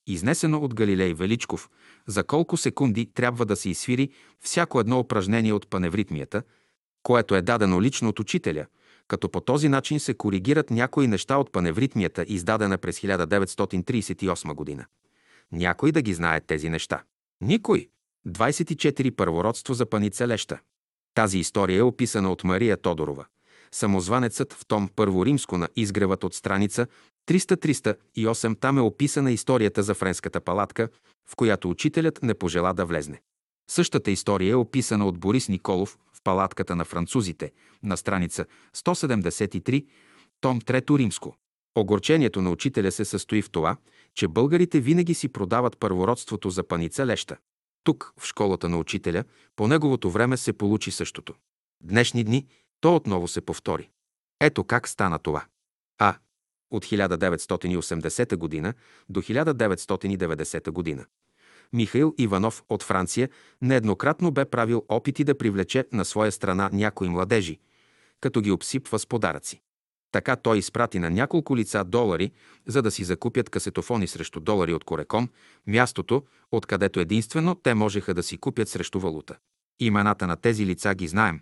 изнесено от Галилей Величков, за колко секунди трябва да се изсвири всяко едно упражнение от паневритмията, което е дадено лично от учителя, като по този начин се коригират някои неща от паневритмията, издадена през 1938 година. Някой да ги знае тези неща. Никой. 24 първородство за паница леща. Тази история е описана от Мария Тодорова. Самозванецът в том Първо римско на изгревът от страница 300-308 там е описана историята за френската палатка, в която учителят не пожела да влезне. Същата история е описана от Борис Николов в палатката на французите на страница 173, том 3 римско. Огорчението на учителя се състои в това, че българите винаги си продават първородството за паница леща. Тук, в школата на учителя, по неговото време се получи същото. Днешни дни то отново се повтори. Ето как стана това. А. От 1980 година до 1990 година. Михаил Иванов от Франция нееднократно бе правил опити да привлече на своя страна някои младежи, като ги обсипва с подаръци. Така той изпрати на няколко лица долари, за да си закупят касетофони срещу долари от Корекон, мястото, откъдето единствено те можеха да си купят срещу валута. Имената на тези лица ги знаем,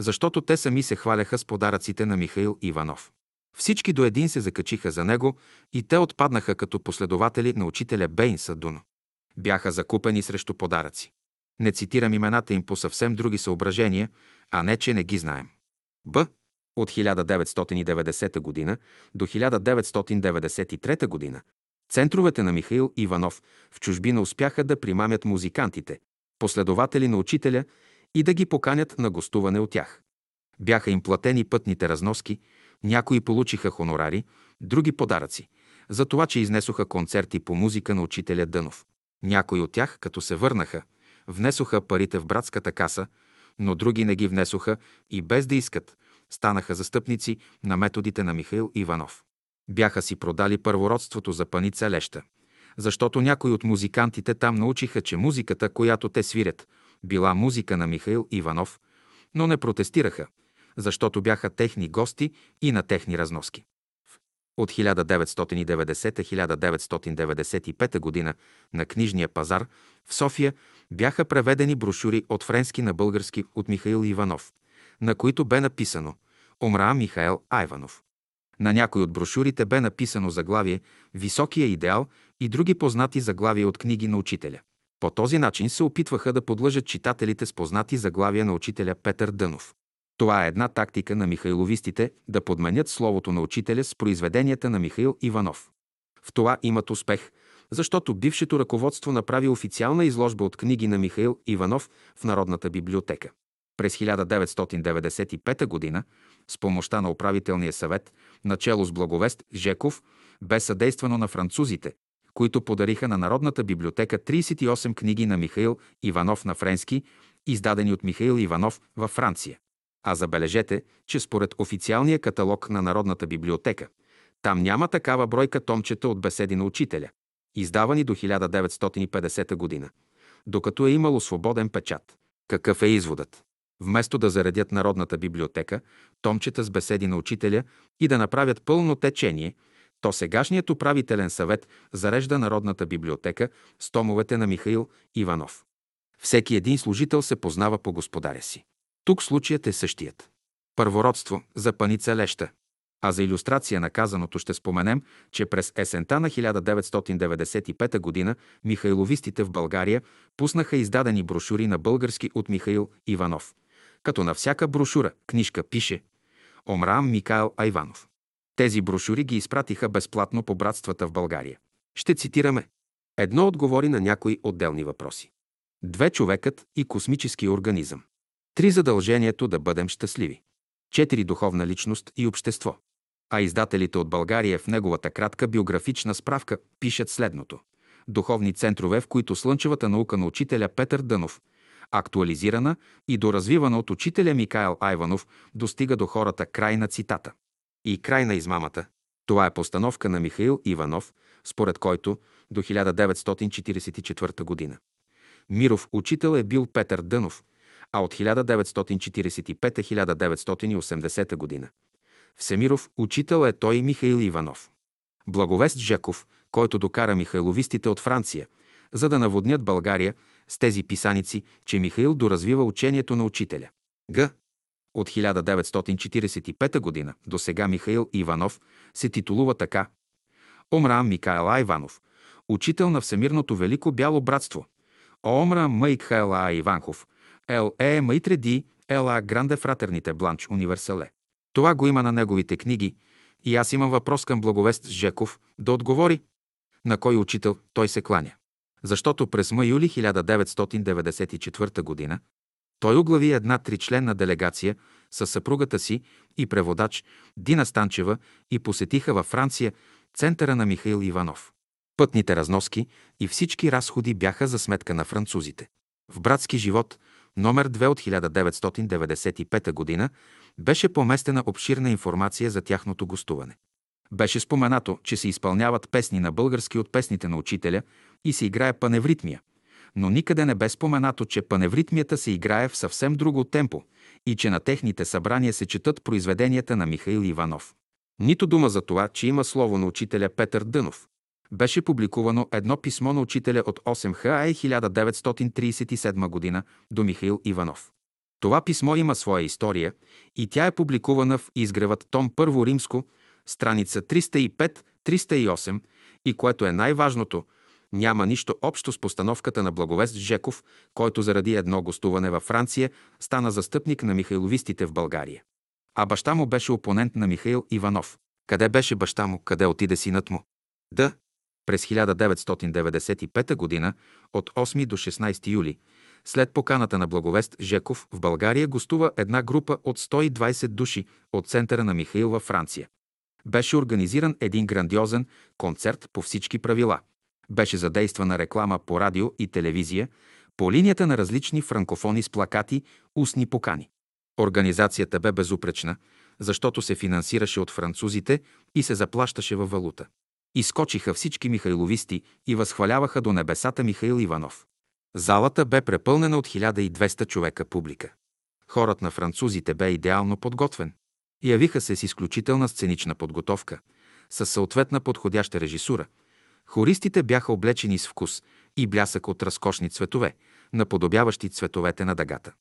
защото те сами се хваляха с подаръците на Михаил Иванов. Всички до един се закачиха за него и те отпаднаха като последователи на учителя Бейнса Дуно. Бяха закупени срещу подаръци. Не цитирам имената им по съвсем други съображения, а не, че не ги знаем. Б. От 1990 г. до 1993 г. центровете на Михаил Иванов в чужбина успяха да примамят музикантите, последователи на учителя и да ги поканят на гостуване от тях. Бяха им платени пътните разноски, някои получиха хонорари, други подаръци, за това, че изнесоха концерти по музика на учителя Дънов. Някои от тях, като се върнаха, внесоха парите в братската каса, но други не ги внесоха и без да искат, станаха застъпници на методите на Михаил Иванов. Бяха си продали първородството за паница леща, защото някои от музикантите там научиха, че музиката, която те свирят, била музика на Михаил Иванов, но не протестираха, защото бяха техни гости и на техни разноски. От 1990-1995 г. на книжния пазар в София бяха преведени брошури от френски на български от Михаил Иванов, на които бе написано «Омра Михаил Айванов». На някой от брошурите бе написано заглавие «Високия идеал» и други познати заглавия от книги на учителя. По този начин се опитваха да подлъжат читателите с познати заглавия на учителя Петър Дънов. Това е една тактика на михайловистите да подменят словото на учителя с произведенията на Михаил Иванов. В това имат успех, защото бившето ръководство направи официална изложба от книги на Михаил Иванов в Народната библиотека. През 1995 г. с помощта на управителния съвет, начало с Благовест Жеков, бе съдействано на французите, които подариха на Народната библиотека 38 книги на Михаил Иванов на френски, издадени от Михаил Иванов във Франция. А забележете, че според официалния каталог на Народната библиотека, там няма такава бройка томчета от беседи на учителя, издавани до 1950 година, докато е имало свободен печат. Какъв е изводът? Вместо да заредят Народната библиотека, томчета с беседи на учителя и да направят пълно течение, то сегашният управителен съвет зарежда Народната библиотека с томовете на Михаил Иванов. Всеки един служител се познава по господаря си. Тук случаят е същият. Първородство за паница леща. А за иллюстрация на казаното ще споменем, че през есента на 1995 г. михайловистите в България пуснаха издадени брошури на български от Михаил Иванов. Като на всяка брошура книжка пише Омрам Микаел Айванов. Тези брошури ги изпратиха безплатно по братствата в България. Ще цитираме. Едно отговори на някои отделни въпроси. Две човекът и космически организъм. Три задължението да бъдем щастливи. Четири духовна личност и общество. А издателите от България в неговата кратка биографична справка пишат следното. Духовни центрове, в които слънчевата наука на учителя Петър Дънов, актуализирана и доразвивана от учителя Микаел Айванов, достига до хората край на цитата. И край на измамата. Това е постановка на Михаил Иванов, според който до 1944 година. Миров учител е бил Петър Дънов, а от 1945-1980 година. Всемиров учител е той Михаил Иванов. Благовест Жеков, който докара михайловистите от Франция, за да наводнят България с тези писаници, че Михаил доразвива учението на учителя. Г. От 1945 година до сега Михаил Иванов се титулува така. Омра Микаела Иванов, учител на Всемирното Велико Бяло Братство. Омра Майкхайла Иванхов, Ел Е Майтреди, Ела Гранде Фратерните Бланч Универсале. Това го има на неговите книги и аз имам въпрос към благовест Жеков да отговори на кой учител той се кланя. Защото през май-юли 1994 г. той оглави една тричленна делегация със съпругата си и преводач Дина Станчева и посетиха във Франция центъра на Михаил Иванов. Пътните разноски и всички разходи бяха за сметка на французите. В братски живот – номер 2 от 1995 г. беше поместена обширна информация за тяхното гостуване. Беше споменато, че се изпълняват песни на български от песните на учителя и се играе паневритмия, но никъде не бе споменато, че паневритмията се играе в съвсем друго темпо и че на техните събрания се четат произведенията на Михаил Иванов. Нито дума за това, че има слово на учителя Петър Дънов беше публикувано едно писмо на учителя от 8ХА 1937 година до Михаил Иванов. Това писмо има своя история и тя е публикувана в изгревът Том Първо Римско, страница 305-308 и което е най-важното, Няма нищо общо с постановката на Благовест Жеков, който заради едно гостуване във Франция стана застъпник на михайловистите в България. А баща му беше опонент на Михаил Иванов. Къде беше баща му? Къде отиде синът му? Да, през 1995 г. от 8 до 16 юли, след поканата на Благовест Жеков, в България гостува една група от 120 души от центъра на Михаил във Франция. Беше организиран един грандиозен концерт по всички правила. Беше задействана реклама по радио и телевизия, по линията на различни франкофони с плакати, устни покани. Организацията бе безупречна, защото се финансираше от французите и се заплащаше във валута. Изкочиха всички михайловисти и възхваляваха до небесата Михаил Иванов. Залата бе препълнена от 1200 човека публика. Хорът на французите бе идеално подготвен. Явиха се с изключителна сценична подготовка, с съответна подходяща режисура. Хористите бяха облечени с вкус и блясък от разкошни цветове, наподобяващи цветовете на дъгата.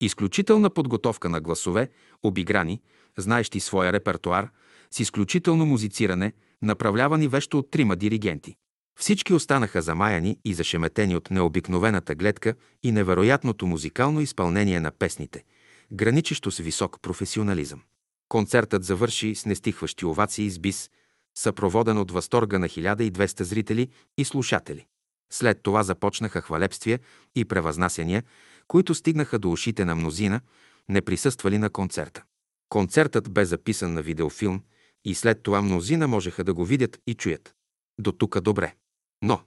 Изключителна подготовка на гласове, обиграни, знаещи своя репертуар, с изключително музициране, направлявани вещо от трима диригенти. Всички останаха замаяни и зашеметени от необикновената гледка и невероятното музикално изпълнение на песните, граничещо с висок професионализъм. Концертът завърши с нестихващи овации с бис, съпроводен от възторга на 1200 зрители и слушатели. След това започнаха хвалебствия и превъзнасяния, които стигнаха до ушите на мнозина, не присъствали на концерта. Концертът бе записан на видеофилм и след това мнозина можеха да го видят и чуят. До тука добре. Но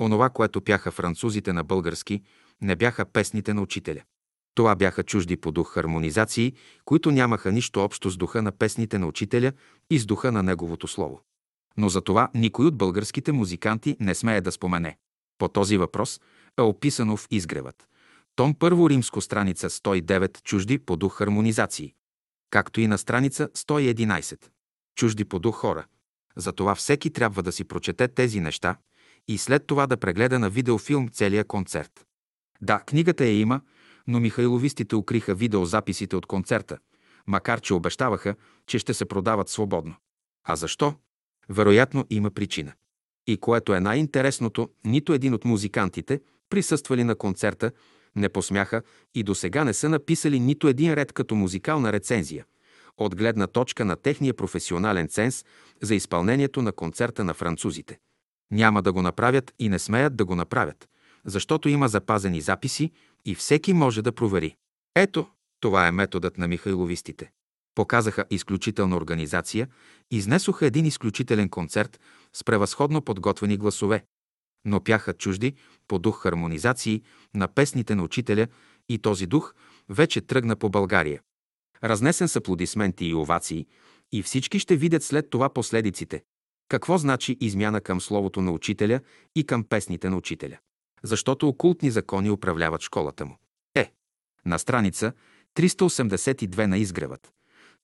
онова, което пяха французите на български, не бяха песните на учителя. Това бяха чужди по дух хармонизации, които нямаха нищо общо с духа на песните на учителя и с духа на неговото слово. Но за това никой от българските музиканти не смее да спомене. По този въпрос е описано в изгревът. Том първо римско страница 109 чужди по дух хармонизации, както и на страница 111 чужди по дух хора. Затова всеки трябва да си прочете тези неща и след това да прегледа на видеофилм целия концерт. Да, книгата я има, но михайловистите укриха видеозаписите от концерта, макар че обещаваха, че ще се продават свободно. А защо? Вероятно има причина. И което е най-интересното, нито един от музикантите, присъствали на концерта, не посмяха и до сега не са написали нито един ред като музикална рецензия, от гледна точка на техния професионален ценз за изпълнението на концерта на французите. Няма да го направят и не смеят да го направят, защото има запазени записи и всеки може да провери. Ето, това е методът на михайловистите. Показаха изключителна организация, изнесоха един изключителен концерт с превъзходно подготвени гласове, но пяха чужди по дух хармонизации на песните на учителя и този дух вече тръгна по България. Разнесен с аплодисменти и овации и всички ще видят след това последиците. Какво значи измяна към словото на учителя и към песните на учителя? Защото окултни закони управляват школата му. Е, на страница 382 на изгревът.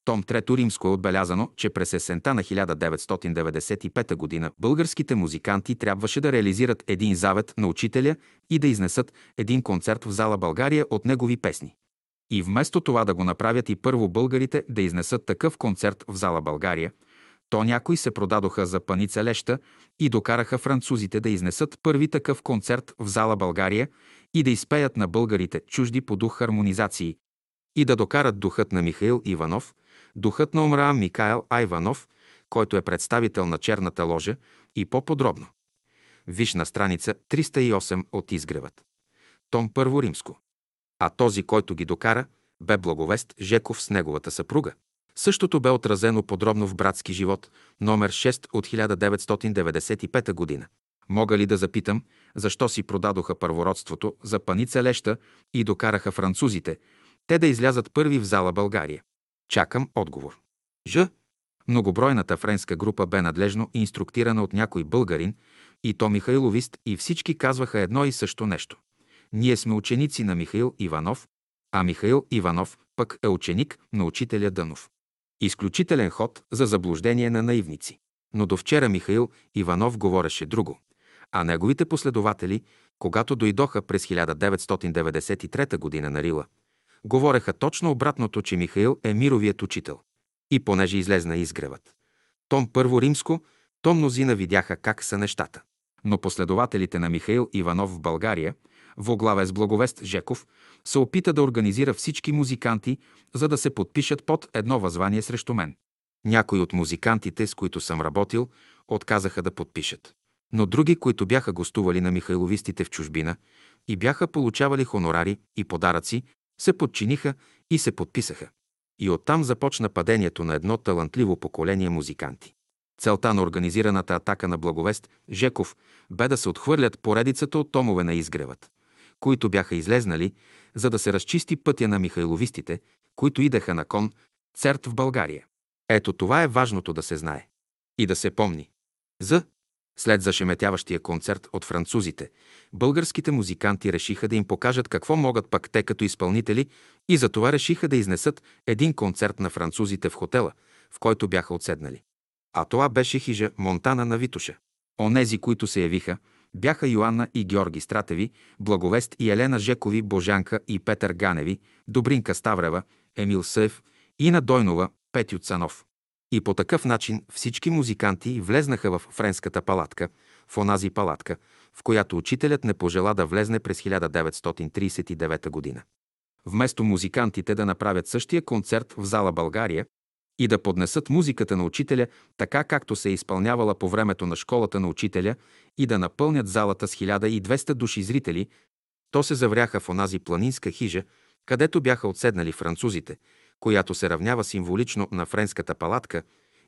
Том 3 римско е отбелязано, че през есента на 1995 г. българските музиканти трябваше да реализират един завет на учителя и да изнесат един концерт в зала България от негови песни. И вместо това да го направят и първо българите да изнесат такъв концерт в зала България, то някои се продадоха за паница леща и докараха французите да изнесат първи такъв концерт в зала България и да изпеят на българите чужди по дух хармонизации и да докарат духът на Михаил Иванов, духът на Омраам Микаел Айванов, който е представител на черната ложа и по-подробно. Виж на страница 308 от изгревът. Том Първо Римско а този, който ги докара, бе Благовест Жеков с неговата съпруга. Същото бе отразено подробно в Братски живот, номер 6 от 1995 година. Мога ли да запитам, защо си продадоха първородството за паница леща и докараха французите, те да излязат първи в зала България? Чакам отговор. Ж. Многобройната френска група бе надлежно инструктирана от някой българин, и то Михайловист, и всички казваха едно и също нещо. Ние сме ученици на Михаил Иванов, а Михаил Иванов пък е ученик на учителя Дънов. Изключителен ход за заблуждение на наивници. Но до вчера Михаил Иванов говореше друго, а неговите последователи, когато дойдоха през 1993 година на Рила, говореха точно обратното, че Михаил е мировият учител. И понеже излезна изгревът. Том първо римско, то мнозина видяха как са нещата. Но последователите на Михаил Иванов в България, воглаве с благовест Жеков, се опита да организира всички музиканти, за да се подпишат под едно възвание срещу мен. Някои от музикантите, с които съм работил, отказаха да подпишат. Но други, които бяха гостували на михайловистите в чужбина и бяха получавали хонорари и подаръци, се подчиниха и се подписаха. И оттам започна падението на едно талантливо поколение музиканти. Целта на организираната атака на Благовест Жеков бе да се отхвърлят поредицата от томове на изгревът, които бяха излезнали, за да се разчисти пътя на михайловистите, които идеха на кон церт в България. Ето това е важното да се знае и да се помни. За след зашеметяващия концерт от французите, българските музиканти решиха да им покажат какво могат пък те като изпълнители и затова решиха да изнесат един концерт на французите в хотела, в който бяха отседнали. А това беше хижа Монтана на Витуша. Онези, които се явиха, бяха Йоанна и Георги Стратеви, Благовест и Елена Жекови, Божанка и Петър Ганеви, Добринка Ставрева, Емил Съев, Ина Дойнова, Петю Цанов. И по такъв начин всички музиканти влезнаха в френската палатка, в онази палатка, в която учителят не пожела да влезне през 1939 година. Вместо музикантите да направят същия концерт в зала България и да поднесат музиката на учителя така както се е изпълнявала по времето на школата на учителя и да напълнят залата с 1200 души зрители, то се завряха в онази планинска хижа, където бяха отседнали французите – която се равнява символично на френската палатка,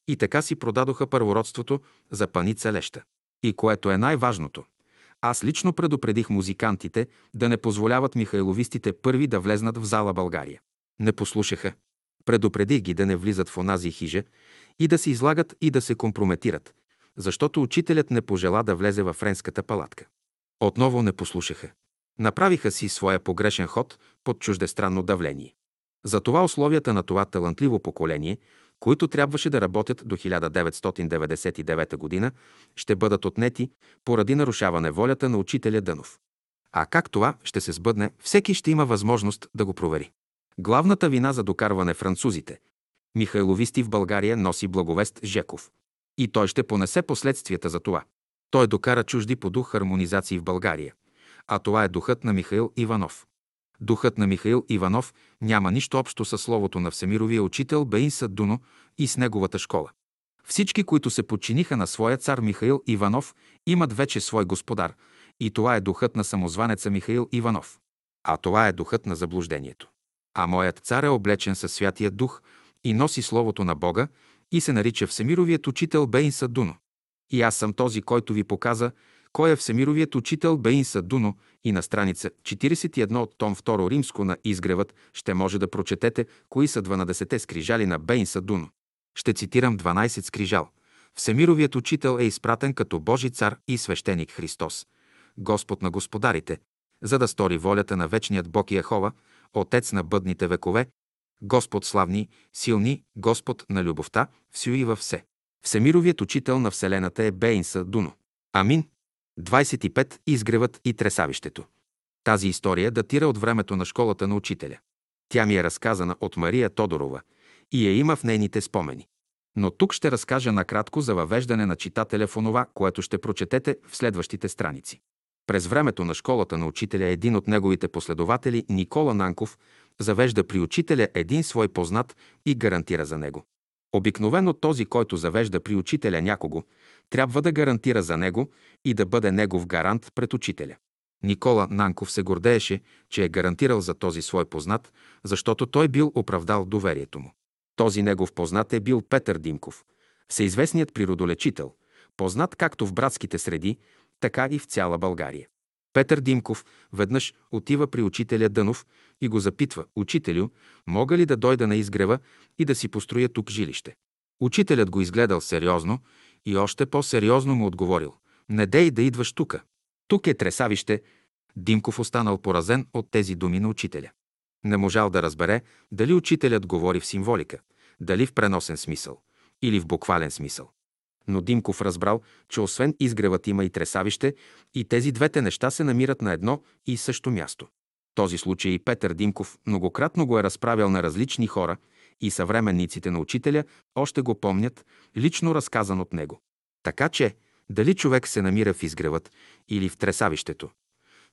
и така си продадоха първородството за паница леща. И което е най-важното, аз лично предупредих музикантите да не позволяват михайловистите първи да влезнат в зала България. Не послушаха. Предупредих ги да не влизат в онази хижа и да се излагат и да се компрометират, защото учителят не пожела да влезе във френската палатка. Отново не послушаха. Направиха си своя погрешен ход под чуждестранно давление. Затова условията на това талантливо поколение, които трябваше да работят до 1999 г., ще бъдат отнети поради нарушаване волята на учителя Дънов. А как това ще се сбъдне, всеки ще има възможност да го провери. Главната вина за докарване французите, Михайловисти в България носи благовест Жеков. И той ще понесе последствията за това. Той докара чужди по дух хармонизации в България. А това е духът на Михаил Иванов. Духът на Михаил Иванов няма нищо общо с словото на всемировия учител Беин Садуно и с неговата школа. Всички, които се подчиниха на своя цар Михаил Иванов, имат вече свой господар, и това е духът на самозванеца Михаил Иванов. А това е духът на заблуждението. А моят цар е облечен със Святия Дух и носи Словото на Бога и се нарича Всемировият учител Бейн Садуно. И аз съм този, който ви показа кой е Всемировият учител Бейн Садуно и на страница 41 от том 2 римско на изгревът ще може да прочетете кои са 12 скрижали на Бейн Садуно. Ще цитирам 12 скрижал. Всемировият учител е изпратен като Божи цар и свещеник Христос, Господ на господарите, за да стори волята на вечният Бог Яхова, Отец на бъдните векове, Господ славни, силни, Господ на любовта, всю и във все. Всемировият учител на Вселената е Бейнса Дуно. Амин. 25. Изгревът и тресавището. Тази история датира от времето на школата на учителя. Тя ми е разказана от Мария Тодорова и я има в нейните спомени. Но тук ще разкажа накратко за въвеждане на читателя в онова, което ще прочетете в следващите страници. През времето на школата на учителя един от неговите последователи, Никола Нанков, завежда при учителя един свой познат и гарантира за него. Обикновено този, който завежда при учителя някого, трябва да гарантира за него и да бъде негов гарант пред учителя. Никола Нанков се гордееше, че е гарантирал за този свой познат, защото той бил оправдал доверието му. Този негов познат е бил Петър Димков, всеизвестният природолечител, познат както в братските среди, така и в цяла България. Петър Димков веднъж отива при учителя Дънов и го запитва, «Учителю, мога ли да дойда на изгрева и да си построя тук жилище?» Учителят го изгледал сериозно и още по-сериозно му отговорил. Не дей да идваш тука. Тук е тресавище. Димков останал поразен от тези думи на учителя. Не можал да разбере дали учителят говори в символика, дали в преносен смисъл или в буквален смисъл. Но Димков разбрал, че освен изгревът има и тресавище и тези двете неща се намират на едно и също място. Този случай Петър Димков многократно го е разправял на различни хора и съвременниците на учителя още го помнят, лично разказан от него. Така че Дали човек се намира в изгревът или в тресавището?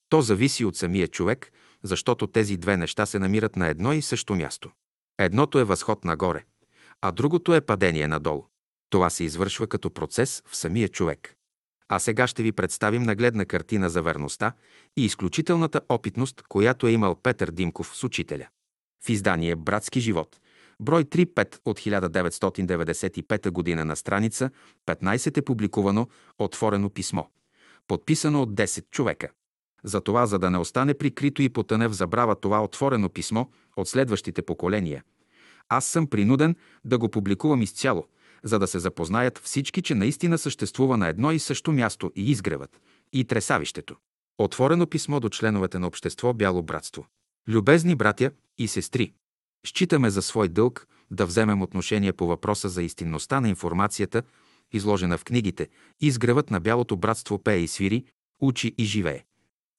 То зависи от самия човек, защото тези две неща се намират на едно и също място. Едното е възход нагоре, а другото е падение надолу. Това се извършва като процес в самия човек. А сега ще ви представим нагледна картина за верността и изключителната опитност, която е имал Петър Димков с учителя. В издание «Братски живот», брой 3-5 от 1995 година на страница 15 е публикувано отворено писмо, подписано от 10 човека. Затова, за да не остане прикрито и потъне в забрава това отворено писмо от следващите поколения, аз съм принуден да го публикувам изцяло, за да се запознаят всички, че наистина съществува на едно и също място и изгревът, и тресавището. Отворено писмо до членовете на общество Бяло братство. Любезни братя и сестри, считаме за свой дълг да вземем отношение по въпроса за истинността на информацията, изложена в книгите Изгревът на Бялото братство пее и свири, учи и живее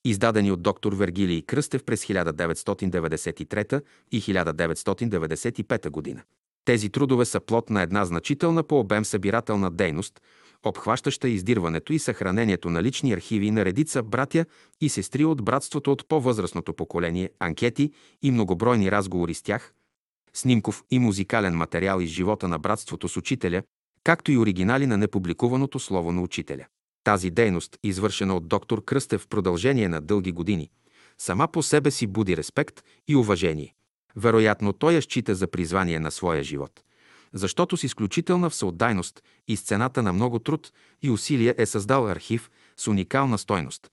издадени от доктор Вергилий Кръстев през 1993 и 1995 година. Тези трудове са плод на една значителна по обем събирателна дейност, обхващаща издирването и съхранението на лични архиви на редица братя и сестри от братството от по-възрастното поколение, анкети и многобройни разговори с тях, снимков и музикален материал из живота на братството с учителя, както и оригинали на непубликуваното слово на учителя. Тази дейност, извършена от доктор Кръстев в продължение на дълги години, сама по себе си буди респект и уважение. Вероятно, той я счита за призвание на своя живот, защото с изключителна всеотдайност и с цената на много труд и усилия е създал архив с уникална стойност,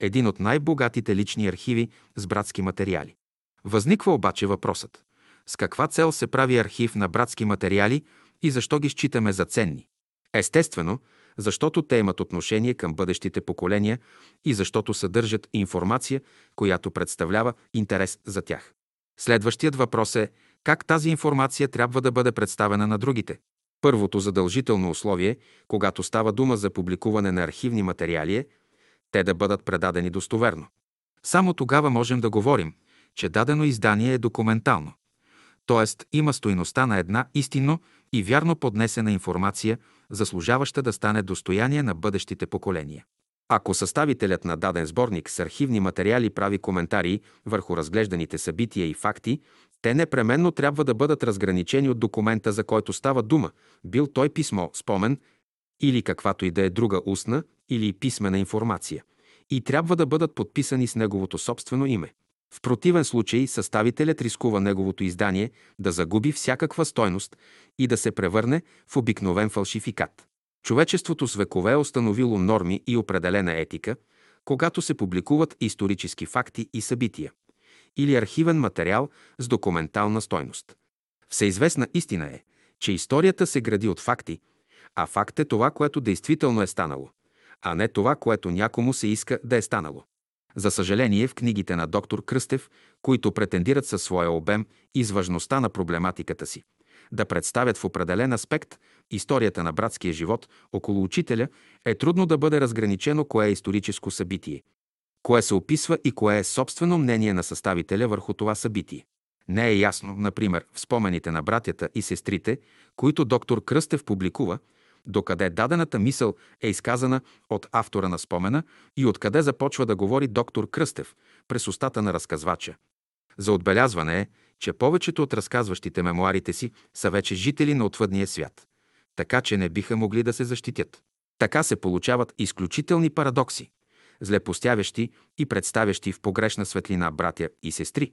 един от най-богатите лични архиви с братски материали. Възниква обаче въпросът – с каква цел се прави архив на братски материали и защо ги считаме за ценни? Естествено, защото те имат отношение към бъдещите поколения и защото съдържат информация, която представлява интерес за тях. Следващият въпрос е как тази информация трябва да бъде представена на другите. Първото задължително условие, когато става дума за публикуване на архивни материали е те да бъдат предадени достоверно. Само тогава можем да говорим, че дадено издание е документално. Тоест има стоиността на една истинно и вярно поднесена информация, заслужаваща да стане достояние на бъдещите поколения. Ако съставителят на даден сборник с архивни материали прави коментари върху разглежданите събития и факти, те непременно трябва да бъдат разграничени от документа, за който става дума, бил той писмо, спомен или каквато и да е друга устна или писмена информация, и трябва да бъдат подписани с неговото собствено име. В противен случай съставителят рискува неговото издание да загуби всякаква стойност и да се превърне в обикновен фалшификат. Човечеството с векове е установило норми и определена етика, когато се публикуват исторически факти и събития или архивен материал с документална стойност. Всеизвестна истина е, че историята се гради от факти, а факт е това, което действително е станало, а не това, което някому се иска да е станало. За съжаление, в книгите на доктор Кръстев, които претендират със своя обем и важността на проблематиката си, да представят в определен аспект историята на братския живот около учителя, е трудно да бъде разграничено кое е историческо събитие, кое се описва и кое е собствено мнение на съставителя върху това събитие. Не е ясно, например, в спомените на братята и сестрите, които доктор Кръстев публикува, докъде дадената мисъл е изказана от автора на спомена и откъде започва да говори доктор Кръстев през устата на разказвача. За отбелязване е, че повечето от разказващите мемуарите си са вече жители на отвъдния свят, така че не биха могли да се защитят. Така се получават изключителни парадокси, злепостяващи и представящи в погрешна светлина братя и сестри,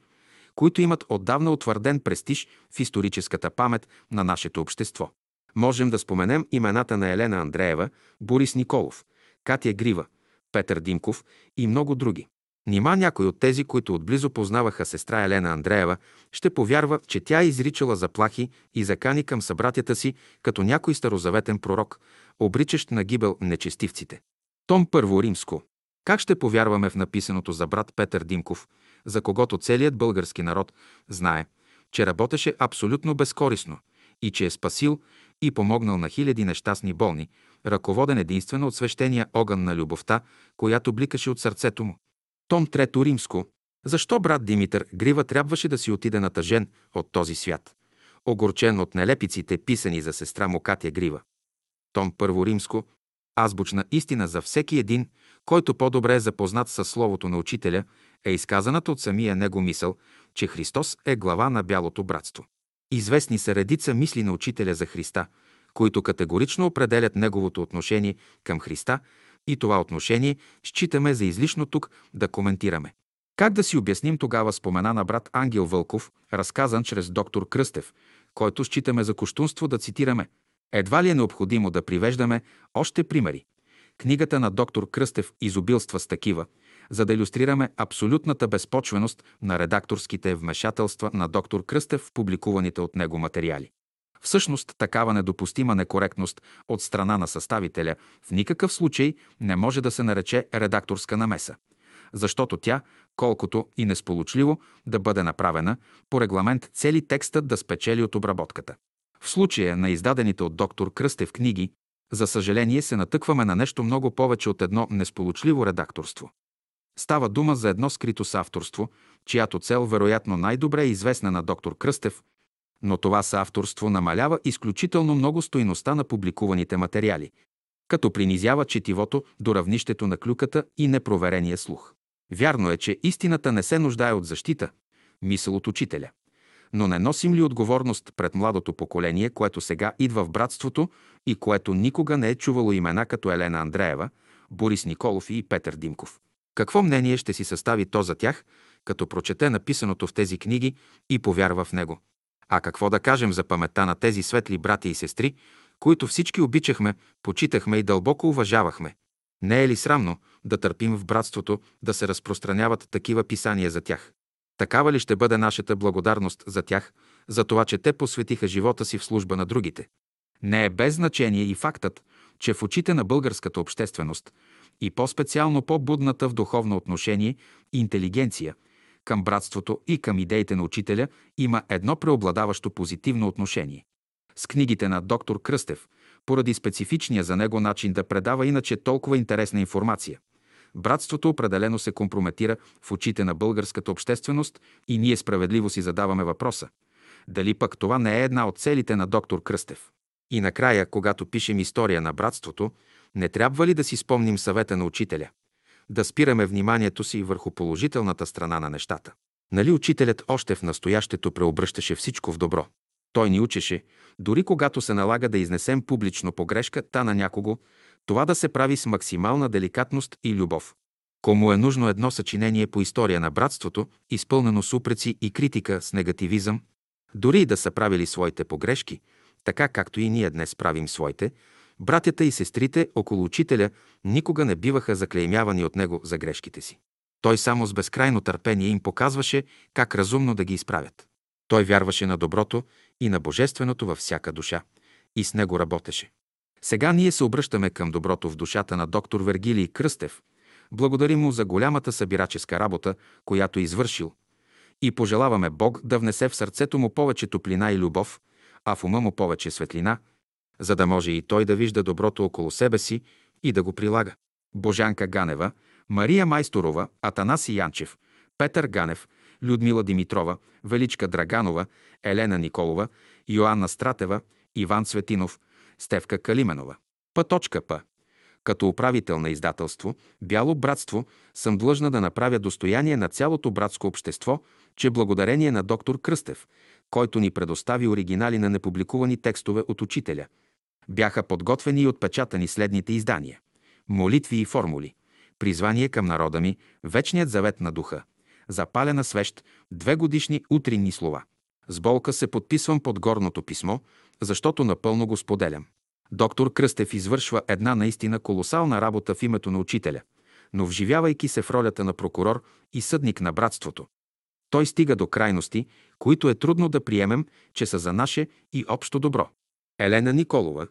които имат отдавна утвърден престиж в историческата памет на нашето общество. Можем да споменем имената на Елена Андреева, Борис Николов, Катя Грива, Петър Димков и много други. Нима някой от тези, които отблизо познаваха сестра Елена Андреева, ще повярва, че тя е изричала заплахи и закани към събратята си, като някой старозаветен пророк, обричащ на гибел нечестивците. Том Първо Римско. Как ще повярваме в написаното за брат Петър Димков, за когото целият български народ знае, че работеше абсолютно безкорисно и че е спасил и помогнал на хиляди нещастни болни, ръководен единствено от свещения огън на любовта, която бликаше от сърцето му. Том Трето Римско. Защо брат Димитър Грива трябваше да си отиде на тъжен от този свят? Огорчен от нелепиците, писани за сестра му Катя Грива. Том Първо Римско. Азбучна истина за всеки един, който по-добре е запознат с Словото на Учителя, е изказаната от самия него мисъл, че Христос е глава на бялото братство. Известни са редица мисли на Учителя за Христа, които категорично определят неговото отношение към Христа и това отношение считаме за излишно тук да коментираме. Как да си обясним тогава спомена на брат Ангел Вълков, разказан чрез доктор Кръстев, който считаме за коштунство да цитираме. Едва ли е необходимо да привеждаме още примери. Книгата на доктор Кръстев изобилства с такива, за да иллюстрираме абсолютната безпочвеност на редакторските вмешателства на доктор Кръстев в публикуваните от него материали. Всъщност, такава недопустима некоректност от страна на съставителя в никакъв случай не може да се нарече редакторска намеса, защото тя, колкото и несполучливо да бъде направена, по регламент цели текстът да спечели от обработката. В случая на издадените от доктор Кръстев книги, за съжаление се натъкваме на нещо много повече от едно несполучливо редакторство. Става дума за едно скрито съавторство, чиято цел вероятно най-добре е известна на доктор Кръстев, но това съавторство намалява изключително много стоиността на публикуваните материали, като принизява четивото до равнището на клюката и непроверения слух. Вярно е, че истината не се нуждае от защита, мисъл от учителя. Но не носим ли отговорност пред младото поколение, което сега идва в братството и което никога не е чувало имена като Елена Андреева, Борис Николов и Петър Димков? Какво мнение ще си състави то за тях, като прочете написаното в тези книги и повярва в него? А какво да кажем за паметта на тези светли брати и сестри, които всички обичахме, почитахме и дълбоко уважавахме? Не е ли срамно да търпим в братството да се разпространяват такива писания за тях? Такава ли ще бъде нашата благодарност за тях, за това, че те посветиха живота си в служба на другите? Не е без значение и фактът, че в очите на българската общественост и по-специално по-будната в духовно отношение интелигенция към братството и към идеите на учителя има едно преобладаващо позитивно отношение. С книгите на доктор Кръстев, поради специфичния за него начин да предава иначе толкова интересна информация, братството определено се компрометира в очите на българската общественост и ние справедливо си задаваме въпроса. Дали пък това не е една от целите на доктор Кръстев? И накрая, когато пишем история на братството, не трябва ли да си спомним съвета на учителя? Да спираме вниманието си върху положителната страна на нещата. Нали учителят още в настоящето преобръщаше всичко в добро? Той ни учеше, дори когато се налага да изнесем публично погрешката на някого, това да се прави с максимална деликатност и любов. Кому е нужно едно съчинение по история на братството, изпълнено с упреци и критика, с негативизъм, дори и да са правили своите погрешки, така както и ние днес правим своите, братята и сестрите около учителя никога не биваха заклеймявани от него за грешките си. Той само с безкрайно търпение им показваше как разумно да ги изправят. Той вярваше на доброто и на божественото във всяка душа и с него работеше. Сега ние се обръщаме към доброто в душата на доктор Вергилий Кръстев. Благодарим му за голямата събираческа работа, която е извършил. И пожелаваме Бог да внесе в сърцето му повече топлина и любов, а в ума му повече светлина, за да може и той да вижда доброто около себе си и да го прилага. Божанка Ганева, Мария Майсторова, Атанаси Янчев, Петър Ганев, Людмила Димитрова, Величка Драганова, Елена Николова, Йоанна Стратева, Иван Цветинов, Стевка Калименова. Пъточка П. Като управител на издателство Бяло братство съм длъжна да направя достояние на цялото братско общество, че благодарение на доктор Кръстев, който ни предостави оригинали на непубликувани текстове от учителя, бяха подготвени и отпечатани следните издания. Молитви и формули. Призвание към народа ми, вечният завет на духа. Запалена свещ, две годишни утринни слова. С болка се подписвам под горното писмо, защото напълно го споделям. Доктор Кръстев извършва една наистина колосална работа в името на учителя, но вживявайки се в ролята на прокурор и съдник на братството. Той стига до крайности, които е трудно да приемем, че са за наше и общо добро. Елена Николова,